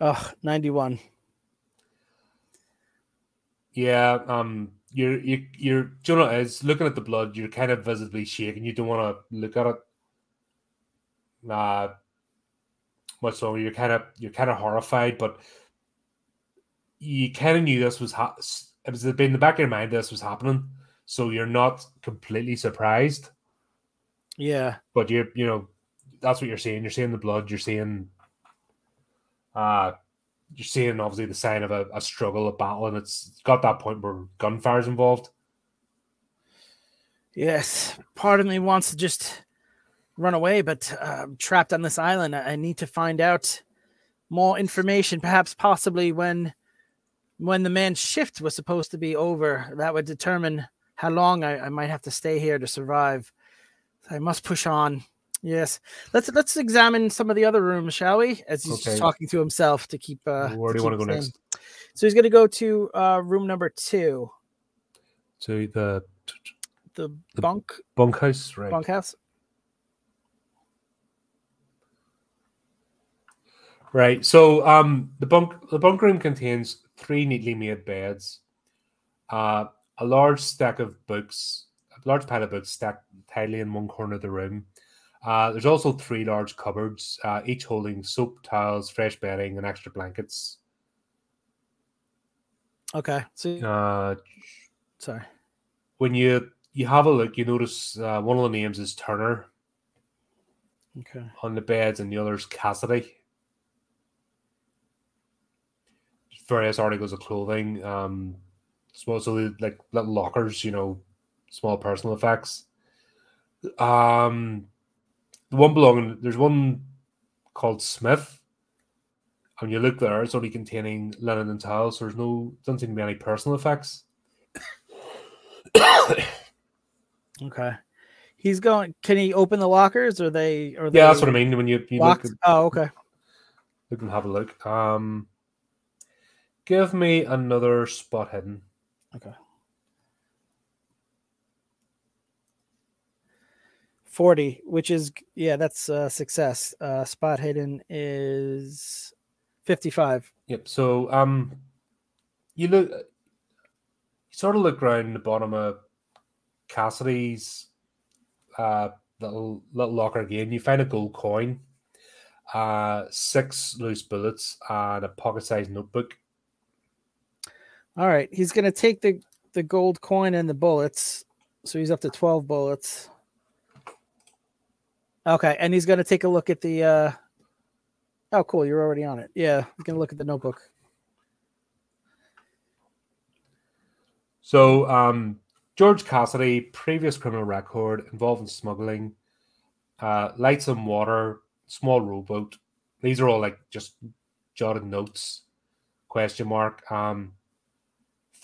Oh, 91. Yeah. Um, you're you you're. You know is looking at the blood? You're kind of visibly shaking. You don't want to look at it. Nah. Much longer. You're kind of you're kind of horrified, but you kind of knew this was ha- it was in the back of your mind this was happening, so you're not completely surprised. Yeah. but you you know that's what you're seeing. You're seeing the blood. You're seeing, uh, you're seeing obviously the sign of a, a struggle, a battle, and it's got that point where gunfire's involved. Yes. Part of me wants to just run away, but uh, I'm trapped on this island. I I need to find out more information, perhaps possibly when when the man's shift was supposed to be over. That would determine how long I, I might have to stay here to survive. I must push on. Yes. Let's let's examine some of the other rooms, shall we? As he's Okay. just talking to himself to keep uh Where do to you want to go next? So he's gonna go to uh room number two, To the the The- bunk bunkhouse, right? bunkhouse. Right. So um the bunk the bunk room contains three neatly made beds, uh a large stack of books, a large pile of books stacked tightly in one corner of the room. Uh, there's also three large cupboards, uh, each holding soap, towels, fresh bedding, and extra blankets. Okay. So Uh, sorry. when you you have a look, you notice uh, one of the names is Turner Okay. on the beds, and the other's Cassidy. Various articles of clothing, um, they- like little lockers, you know, small personal effects. Um, the one belonging there's one called Smith. And you look there, it's only containing linen and towels. So there's no doesn't seem to be any personal effects. Okay. He's going. Can he open the lockers? Or they? Or Yeah, that's what I mean. When you, you look, at- Oh, okay. look and have a look. Um, give me another spot hidden. Okay. Forty, which is yeah, that's uh, success. Uh, spot hidden is fifty-five. Yep. So um, you look, you sort of look around the bottom of Cassidy's uh, little little locker again. You find a gold coin, uh, six loose bullets, and a pocket-sized notebook. All right, he's gonna take the the gold coin and the bullets, so he's up to twelve bullets. Okay, and he's gonna take a look at the. uh Oh, cool! You're already on it. Yeah, he's gonna look at the notebook. So, um, George Cassidy, previous criminal record involving smuggling, uh, lights and water, small rowboat. These are all like just jotted notes. Question mark. Um,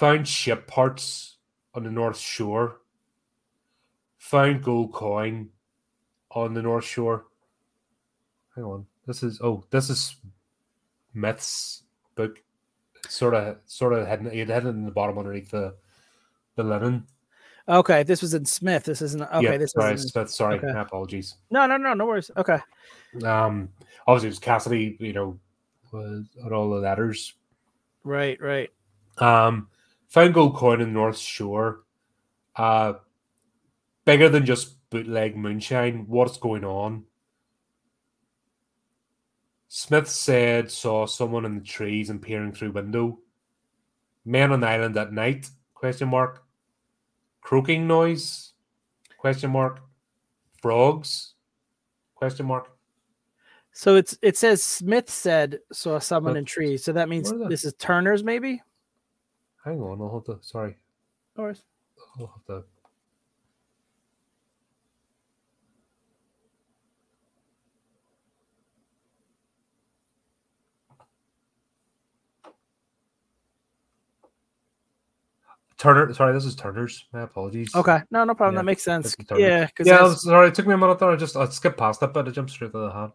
found ship parts on the North Shore. Found gold coin on the North Shore. Hang on. This is oh, this is Smith's book. Sort of, sort of had it had it in the bottom underneath the the linen. Okay, this was in Smith. This isn't okay. Yeah, this sorry, Smith. Sorry, okay. my apologies. no, no, no, no worries. Okay, Um, obviously, it was Cassidy. You know, was on all the letters. right, right. Um, found gold coin in the North Shore. Uh, bigger than just bootleg moonshine. What's going on? Smith said saw someone in the trees and peering through window. Men on island at night? Question mark. Croaking noise? Question mark. Frogs? Question mark. So it's it says Smith said saw someone in trees. So that means Where this is Turner's, maybe. Hang on, I'll have to. Sorry, No worries. I'll have to. Turner, sorry, this is Turner's. My apologies. Okay, no, no problem. Yeah, that makes sense. this is Turner. Yeah, Yeah, sorry. It took me a minute there. I just I skipped past that, but I jumped straight to the hat.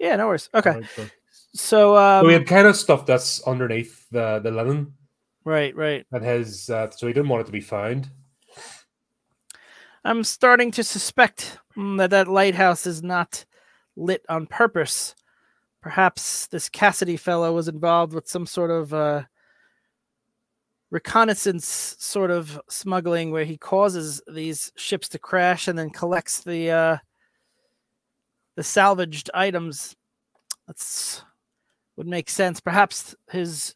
yeah, no worries. Okay, Right, so- so um, we had kind of stuff that's underneath the the linen right, right. that his, uh, so he didn't want it to be found. I'm starting to suspect mm, that that lighthouse is not lit on purpose. Perhaps this Cassidy fellow was involved with some sort of uh, reconnaissance sort of smuggling where he causes these ships to crash and then collects the uh, the salvaged items. That's would make sense. Perhaps his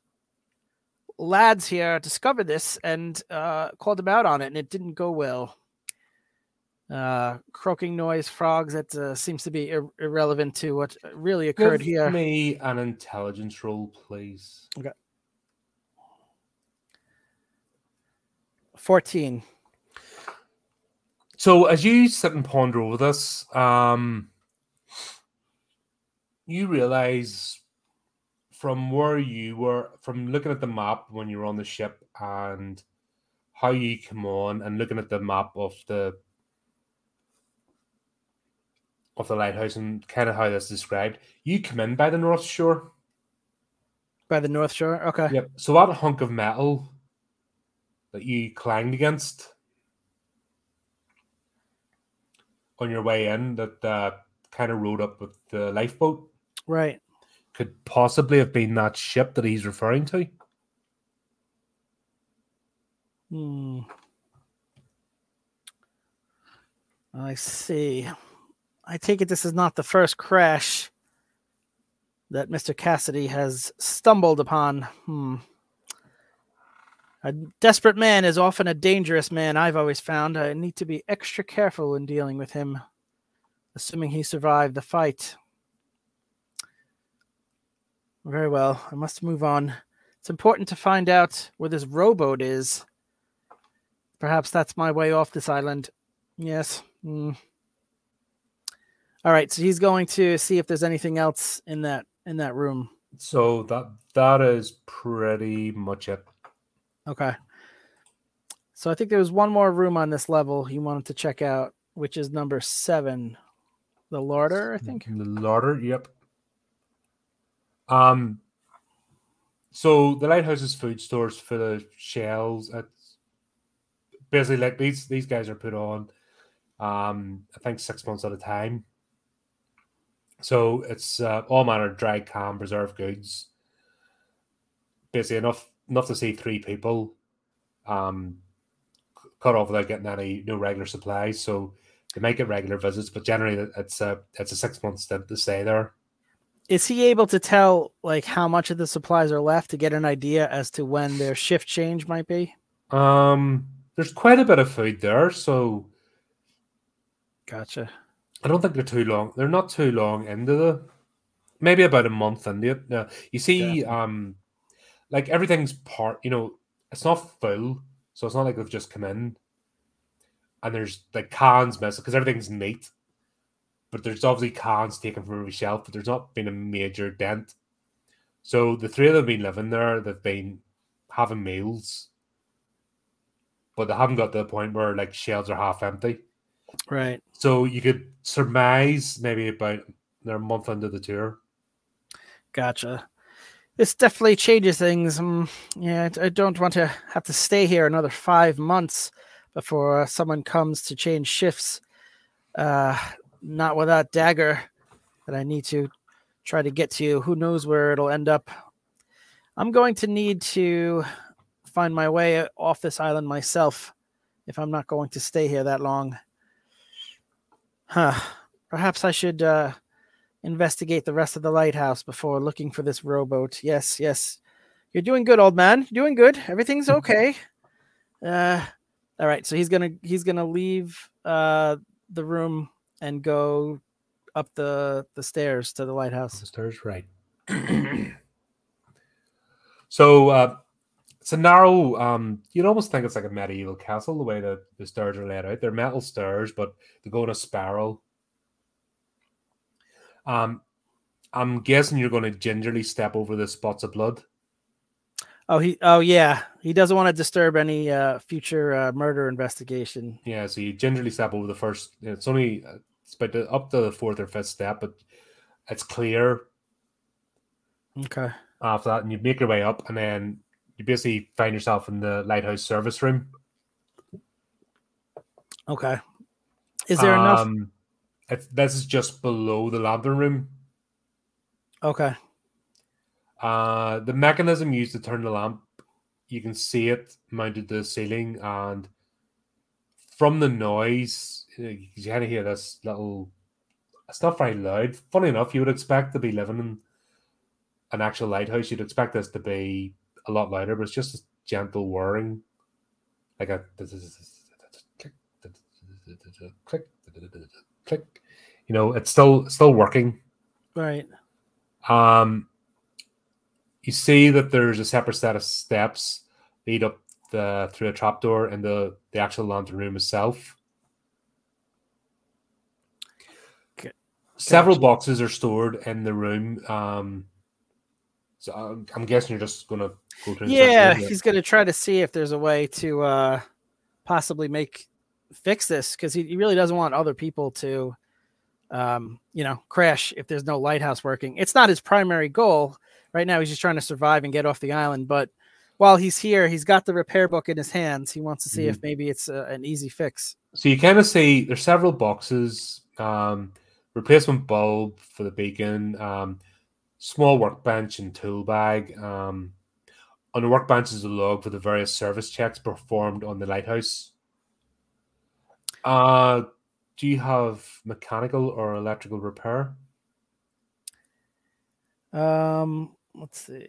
lads here discovered this and uh, called him out on it, and it didn't go well uh croaking noise frogs that uh, seems to be ir- irrelevant to what really occurred here. Give here me an intelligence roll, please. Okay. 14 So as you sit and ponder over this, um, you realize from where you were, from looking at the map when you were on the ship and how you come on, and looking at the map of the of the lighthouse and kind of how that's described, you come in by the North Shore. by the north shore okay Yep. So that hunk of metal that you clanged against on your way in, that uh, kind of rode up with the lifeboat, right could possibly have been that ship that he's referring to. Hmm. i see. I take it this is not the first crash that mr cassidy has stumbled upon. Hmm. A desperate man is often a dangerous man i've always found. I need to be extra careful when dealing with him assuming he survived the fight Very well. I must move on. It's important to find out where this rowboat is. Perhaps that's my way off this island. Yes. Mm. All right. So he's going to see if there's anything else in that in that room. So that that is pretty much it. Okay. So I think there was one more room on this level he wanted to check out, which is number seven, the larder. I think. The larder, yep. Um. So the lighthouse's food stores full of shells. It's basically like these these guys are put on. Um, I think six months at a time. So it's uh, all manner of dry, canned, preserved goods. Basically enough enough to see three people um, cut off without getting any no regular supplies. So they might get regular visits, but generally it's a it's a six month stint to stay there. Is he able to tell like how much of the supplies are left to get an idea as to when their shift change might be? Um, there's quite a bit of food there, so gotcha. I don't think they're too long. They're not too long into the maybe about a month into it. Now you see, yeah. um, like everything's part. You know, it's not full, so it's not like they've just come in and there's like cans missing because everything's neat. But there's obviously cans taken from every shelf, but there's not been a major dent. So the three of them have been living there. They've been having meals, but they haven't got to the point where like shelves are half empty. Right. So you could surmise maybe about they're month into the tour. Gotcha. This definitely changes things. Um, yeah, I don't want to have to stay here another five months before someone comes to change shifts. Uh, not without dagger that I need to try to get to. Who knows where it'll end up? I'm going to need to find my way off this island myself if I'm not going to stay here that long. Huh. Perhaps I should uh, investigate the rest of the lighthouse before looking for this rowboat. Yes, yes. You're doing good, old man. You're doing good. Everything's okay. Uh, all right, so he's gonna he's gonna leave uh, the room and go up the the stairs to the lighthouse. The stairs, right. so uh, it's a narrow. Um, you'd almost think it's like a medieval castle the way that the stairs are laid out. They're metal stairs, but they go in a spiral. Um, I'm guessing you're going to gingerly step over the spots of blood. Oh, he. Oh, yeah. He doesn't want to disturb any uh, future uh, murder investigation. Yeah, so you gingerly step over the first. It's only it's about the, up to the fourth or fifth step, but it's clear. Okay. After that, and you make your way up, and then you basically find yourself in the lighthouse service room. Okay. Is there um, enough? It's, this is just below the lantern room. Okay. Uh, the mechanism used to turn the lamp, you can see it mounted to the ceiling, and from the noise, you kind of hear this little. It's not very loud. Funny enough, you would expect to be living in an actual lighthouse. You'd expect this to be a lot louder, but it's just a gentle whirring, like a click, click. Click. You know, it's still still working. Right. Um, you see that there's a separate set of steps lead up the through a trapdoor in the the actual lantern room itself. Okay. Several boxes are stored in the room. Um, so I'm, I'm guessing you're just gonna go to. Yeah, he's gonna try to see if there's a way to uh, possibly make fix this because he, he really doesn't want other people to, um, you know, crash if there's no lighthouse working. It's not his primary goal right now he's just trying to survive and get off the island. But while he's here, he's got the repair book in his hands. He wants to see mm-hmm. if maybe it's a, an easy fix. So you kind of see there's several boxes, um, replacement bulb for the beacon, um, small workbench and tool bag. Um, on the workbench is a log for the various service checks performed on the lighthouse. Uh, do you have mechanical or electrical repair? Um, let's see.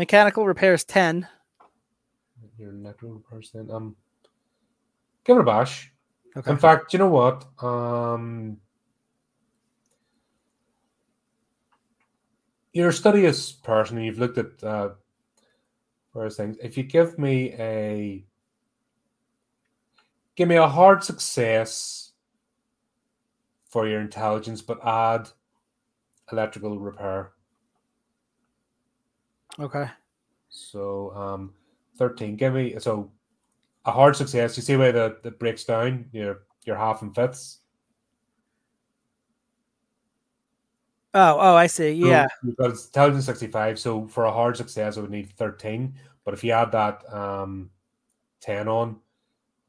Mechanical repairs 10. Your electrical repairs 10. Um, give it a bash. Okay. In fact, you know what? Um, you're a studious person and you've looked at uh, various things. If you give me a give me a hard success for your intelligence, but add electrical repair. Okay. So um, thirteen. Give me so a hard success. You see where the the breaks down. Your your half and fifths. Oh, oh, I see. Yeah. because intelligence sixty five. So for a hard success, I would need thirteen. But if you add that um, ten on,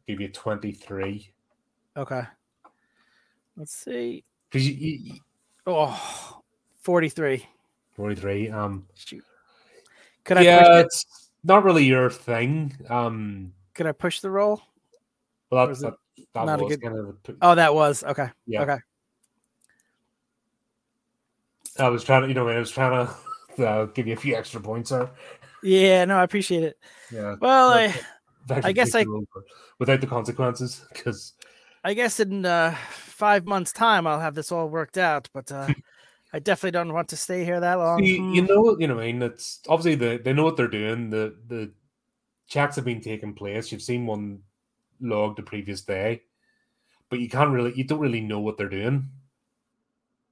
give you twenty three. Okay. Let's see. Because you, you, oh, 43. 43. Um, Shoot. Could I yeah, it's not really your thing. Um, Could I push the roll? well, that, that, not a was good- kind of the Oh, that was okay. yeah. Okay. I was trying to, you know, I was trying to uh, give you a few extra points there. Yeah, no, I appreciate it. Yeah, Well, I I guess I- the roll for- without the consequences, because I guess in uh, five months' time I'll have this all worked out, but uh, I definitely don't want to stay here that long. you, you Hmm. know, you know, what I mean, it's obviously the they know what they're doing. The the checks have been taking place. You've seen one log the previous day, but you can't really, you don't really know what they're doing.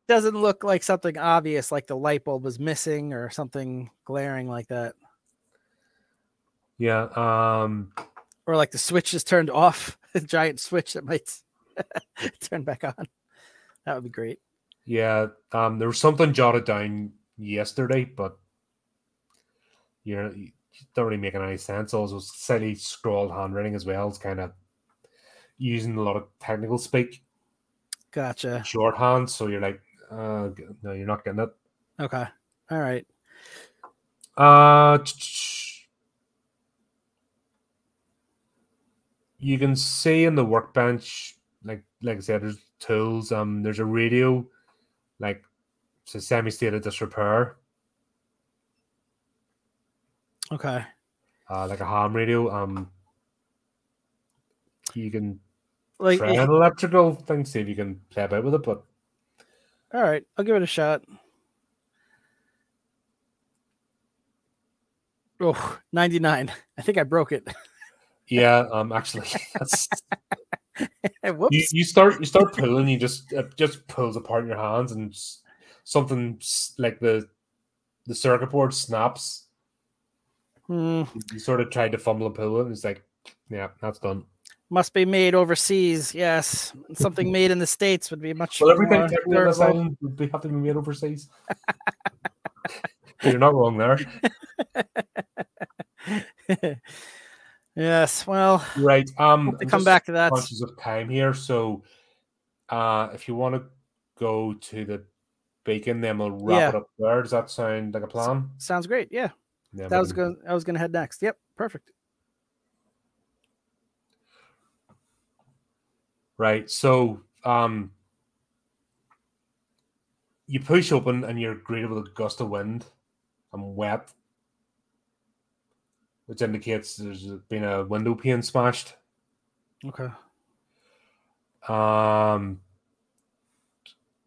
Doesn't look like something obvious, like the light bulb was missing or something glaring like that, Yeah. Um. or like the switch is turned off, a giant switch that might turn back on. That would be great. Yeah. Um. There was something jotted down yesterday, but you know, it don't really making any sense. Also, slightly scrawled handwriting as well. It's kind of using a lot of technical speak, Gotcha. shorthand. So you're like, uh, no, you're not getting it. Okay. All right. Uh, you can see in the workbench, like like I said, there's tools. Um, there's a radio, like it's a semi-state of disrepair, Okay. uh, like a ham radio. Um, you can Like, try an electrical thing, see if you can play about with it. But all right, I'll give it a shot. Oh, 99. I think I broke it. yeah, um, actually, that's. you you start you start pulling, you just it just pulls apart in your hands, and something like the the circuit board snaps. Hmm, You sort of tried to fumble and pull it, and it's like, yeah, that's done. must be made overseas. Yes. Something made in the States would be much Well, everything more on this island would have to be made overseas. You're not wrong there. Yes. Well, Right. Um, to come back to that. conscious of time here, so uh, if you want to go to the beacon, then we'll wrap Yeah. it up there. Does that sound like a plan? Sounds great. Yeah. That was going I was gonna head next. Yep. Perfect. Right. So, um, you push open and you're greeted with a gust of wind and wet, which indicates there's been a window pane smashed. Okay. Um,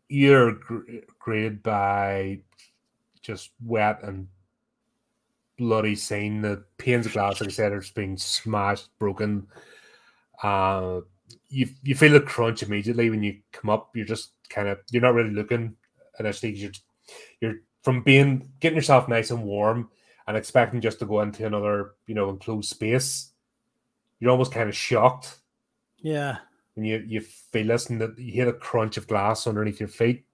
you're gr- greeted by just wet and bloody scene. The panes of glass, like I said, are just being smashed, broken. Uh, you you feel the crunch immediately when you come up. You're just kind of you're not really looking initially. You're you're from being getting yourself nice and warm and expecting just to go into another you know enclosed space. You're almost kind of shocked Yeah. and you you feel this and that you hear the crunch of glass underneath your feet.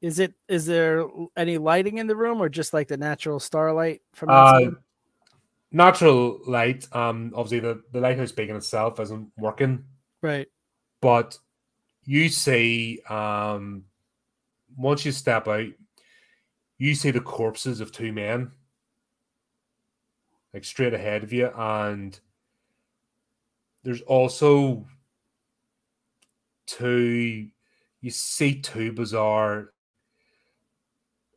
Is it is there any lighting in the room or just like the natural starlight from Uh, natural light. Um, obviously the the lighthouse beacon itself isn't working, right. but you see, um, once you step out, you see the corpses of two men, like straight ahead of you, and there's also two. You see two bizarre.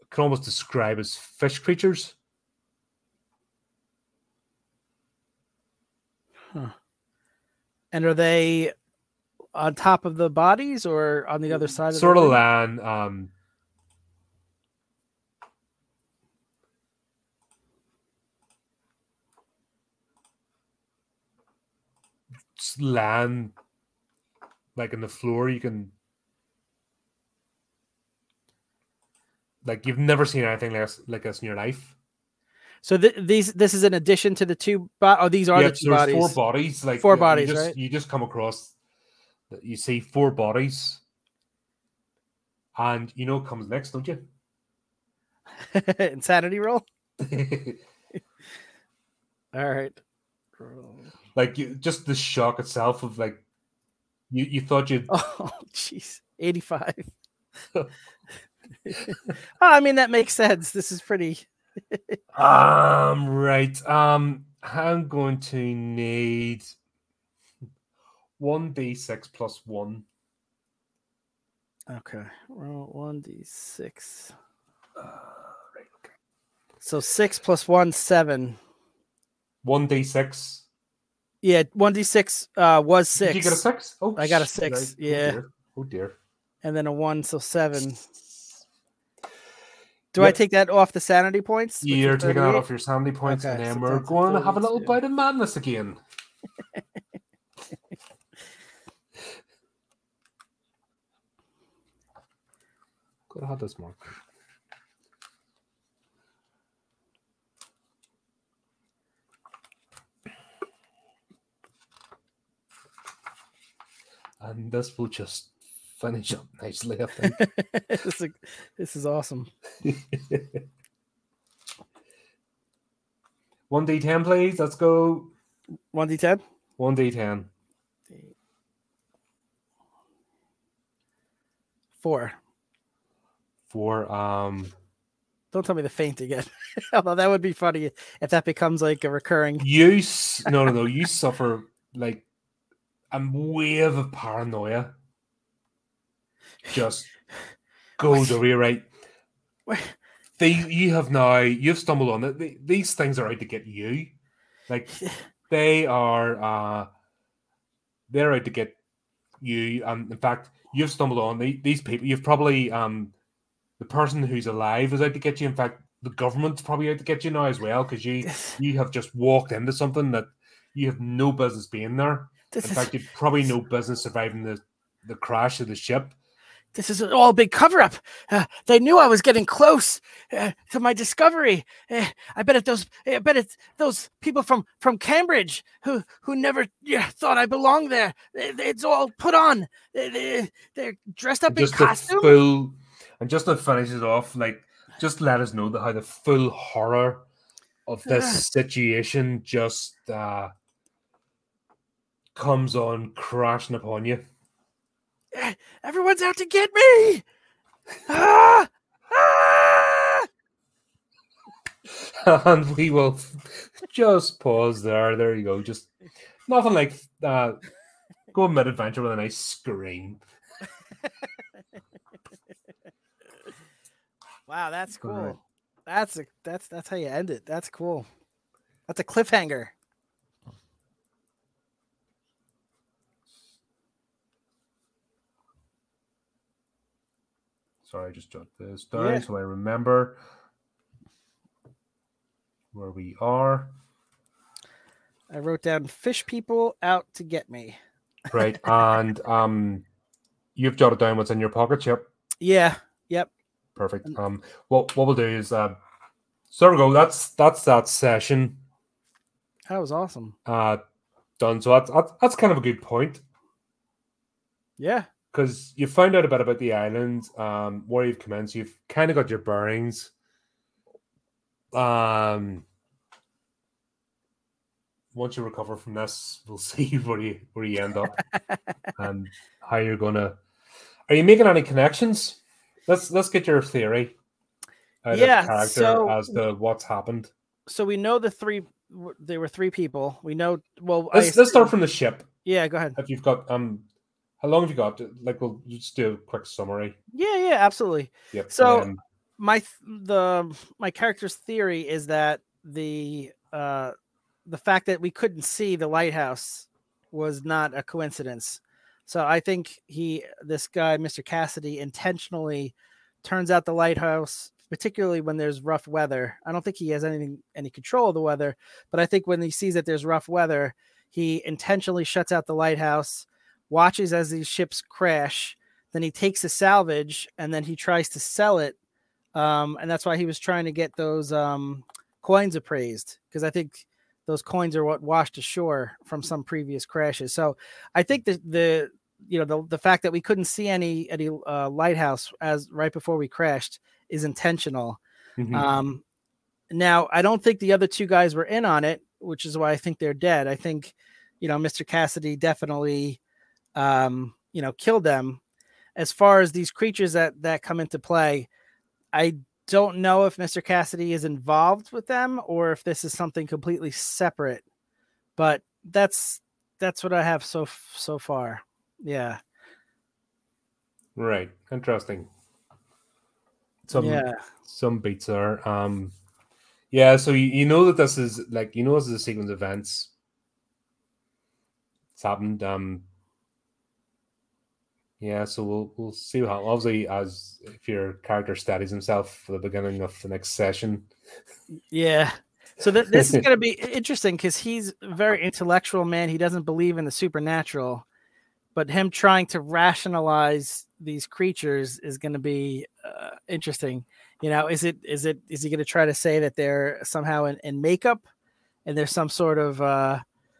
Can almost describe as fish creatures. And are they on top of the bodies or on the other side of sort the of land um land like in the floor you can like you've never seen anything like this, like this in your life So th- these this is an addition to the two bo- oh these are yeah, the two there's bodies. four bodies like Four you- you bodies, just, right? you just come across that you see four bodies and you know what comes next don't you Insanity roll. All right. Like you, just the shock itself of like you, you thought you'd Oh jeez. 85. oh, I mean that makes sense. This is pretty. um. Right. Um. I'm going to need one d six plus one. Okay. Roll one d six. Uh, right. Okay. So six plus one, seven. One d six. Yeah, one d six uh was six. Did you get a six? Oh, I got a six, right. yeah. Oh dear. Oh dear. and then a one, so seven. Do I take that off the sanity points? You're taking that off your sanity points, and then so we're going to have a little 32. bout of madness again. Could have had this mark. And this will just finish up nicely, I think. this, is, this is awesome. One D10, please. Let's go. One d ten. One D10. Four. For um Don't tell me the faint again. Although that would be funny if that becomes like a recurring. you s- no no no you suffer like a wave of paranoia. Just goes right? What? they you have now you've stumbled on it. They- these things are out to get you. Like they are uh they're out to get you. And in fact you've stumbled on the, these people. You've probably um the person who's alive is out to get you. In fact the government's probably out to get you now as well because you you have just walked into something that you have no business being there This in is fact you've probably no business surviving the the crash of the ship this is all a big cover up. Uh, they knew I was getting close uh, to my discovery. Uh, I bet it those. I bet it's those people from from Cambridge who who never yeah, thought I belonged there. It's all put on. They, they're dressed up And in just costume. full and just to finish it off like just let us know the, how the full horror of this situation just uh comes on crashing upon you Eh, Everyone's out to get me. Ah! Ah! and we will just pause there there you go just nothing like uh go mid adventure with a nice scream Wow, that's cool. right. That's a that's that's how you end it. That's cool. That's a cliffhanger. Sorry just jot this down Yeah. so i remember where we are I wrote down fish people out to get me. right and um you've jotted down what's in your pocket chip Yeah. Yep. perfect um what what we'll do is uh so we go that's that's that session That was awesome. uh done so that's that's, that's kind of a good point Yeah. Because you found out a bit about the island um where you've commenced you've kind of got your bearings um once you recover from this we'll see where you where you end up and how you're gonna are you making any connections let's let's get your theory out Yeah, of character so- as to what's happened So we know the three. There were three people. We know. Well, let's let's start from the ship Yeah. Go ahead. if you've got um how long have you got like we'll just do a quick summary Yeah. Yeah. Absolutely. yep So- my th- the my character's theory is that the uh the fact that we couldn't see the lighthouse was not a coincidence. So I think he this guy Mr. Cassidy intentionally turns out the lighthouse particularly when there's rough weather. I don't think he has anything any control of the weather, but I think when he sees that there's rough weather, he intentionally shuts out the lighthouse, watches as these ships crash, then he takes the salvage and then he tries to sell it um, and that's why he was trying to get those um, coins appraised because I think those coins are what washed ashore from some previous crashes. So I think that the you know the the fact that we couldn't see any any uh, lighthouse as right before we crashed is intentional. Mhm. Um, now I don't think the other two guys were in on it, which is why I think they're dead. I think you know Mr. Cassidy definitely um, you know killed them. as far as these creatures that that come into play, I don't know if Mr. Cassidy is involved with them or if this is something completely separate. But that's that's what I have so so far. Yeah. Right. Interesting. Some yeah. some beats are um yeah, so you, you know that this is like you know this is a sequence of events. It's happened. Um yeah, so we'll we'll see how obviously as if your character studies himself for the beginning of the next session. Yeah. So th- this is going to be interesting because he's a very intellectual man. He doesn't believe in the supernatural, but him trying to rationalize these creatures is going to be uh, interesting. You know, is it is it is he going to try to say that they're somehow in, in makeup and there's some sort of uh,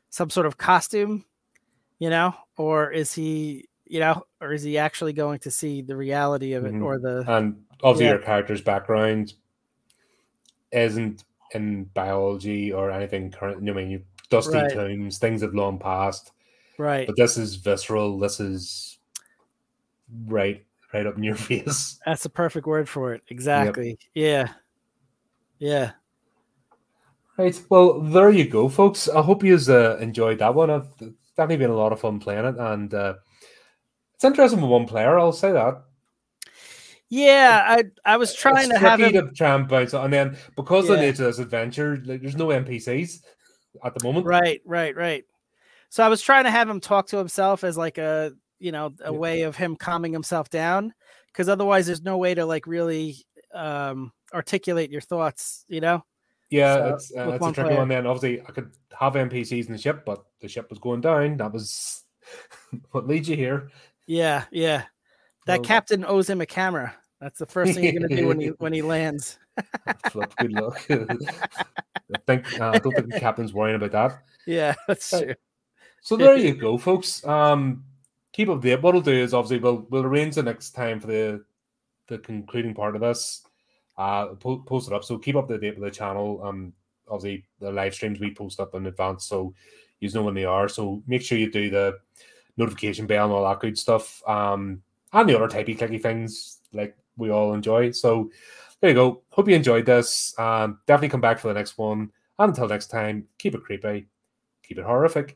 some sort of costume, you know, or is he you know, or is he actually going to see the reality of it mm-hmm. or the and obviously yeah. your character's background isn't in biology or anything current. I mean, you dusty right. tombs, things have long passed, right? But this is visceral. This is right, right up in your face. That's the perfect word for it. Exactly. Yep. Yeah. Yeah. Right. Well, there you go, folks. I hope you uh, enjoyed that one. I've definitely been a lot of fun playing it, and uh, it's interesting with one player. I'll say that. Yeah, I I was trying it's to have him to try and bounce, and then because yeah. of the nature of this adventure, like, there's no NPCs at the moment. Right, right, right. So I was trying to have him talk to himself as like a you know a yeah. way of him calming himself down, because otherwise there's no way to like really um articulate your thoughts. You know. Yeah, so, it's, uh, it's a tricky player. one. Then obviously I could have NPCs in the ship, but the ship was going down. That was what leads you here. Yeah, yeah. That well, captain owes him a camera. That's the first thing he's gonna do when he when he lands. Good luck. I think uh, I don't think the captain's worrying about that. Yeah, that's true. So there you go, folks. Um, keep up the. What we'll do is obviously we'll we'll arrange the next time for the the concluding part of this. Uh, po- post it up. So keep up the date with the channel. Um, obviously the live streams we post up in advance, so you know when they are. So make sure you do the notification bell and all that good stuff. Um, and the other typey clicky things like we all enjoy. So there you go. Hope you enjoyed this. Um, definitely come back for the next one. And until next time, keep it creepy, keep it HORRORific.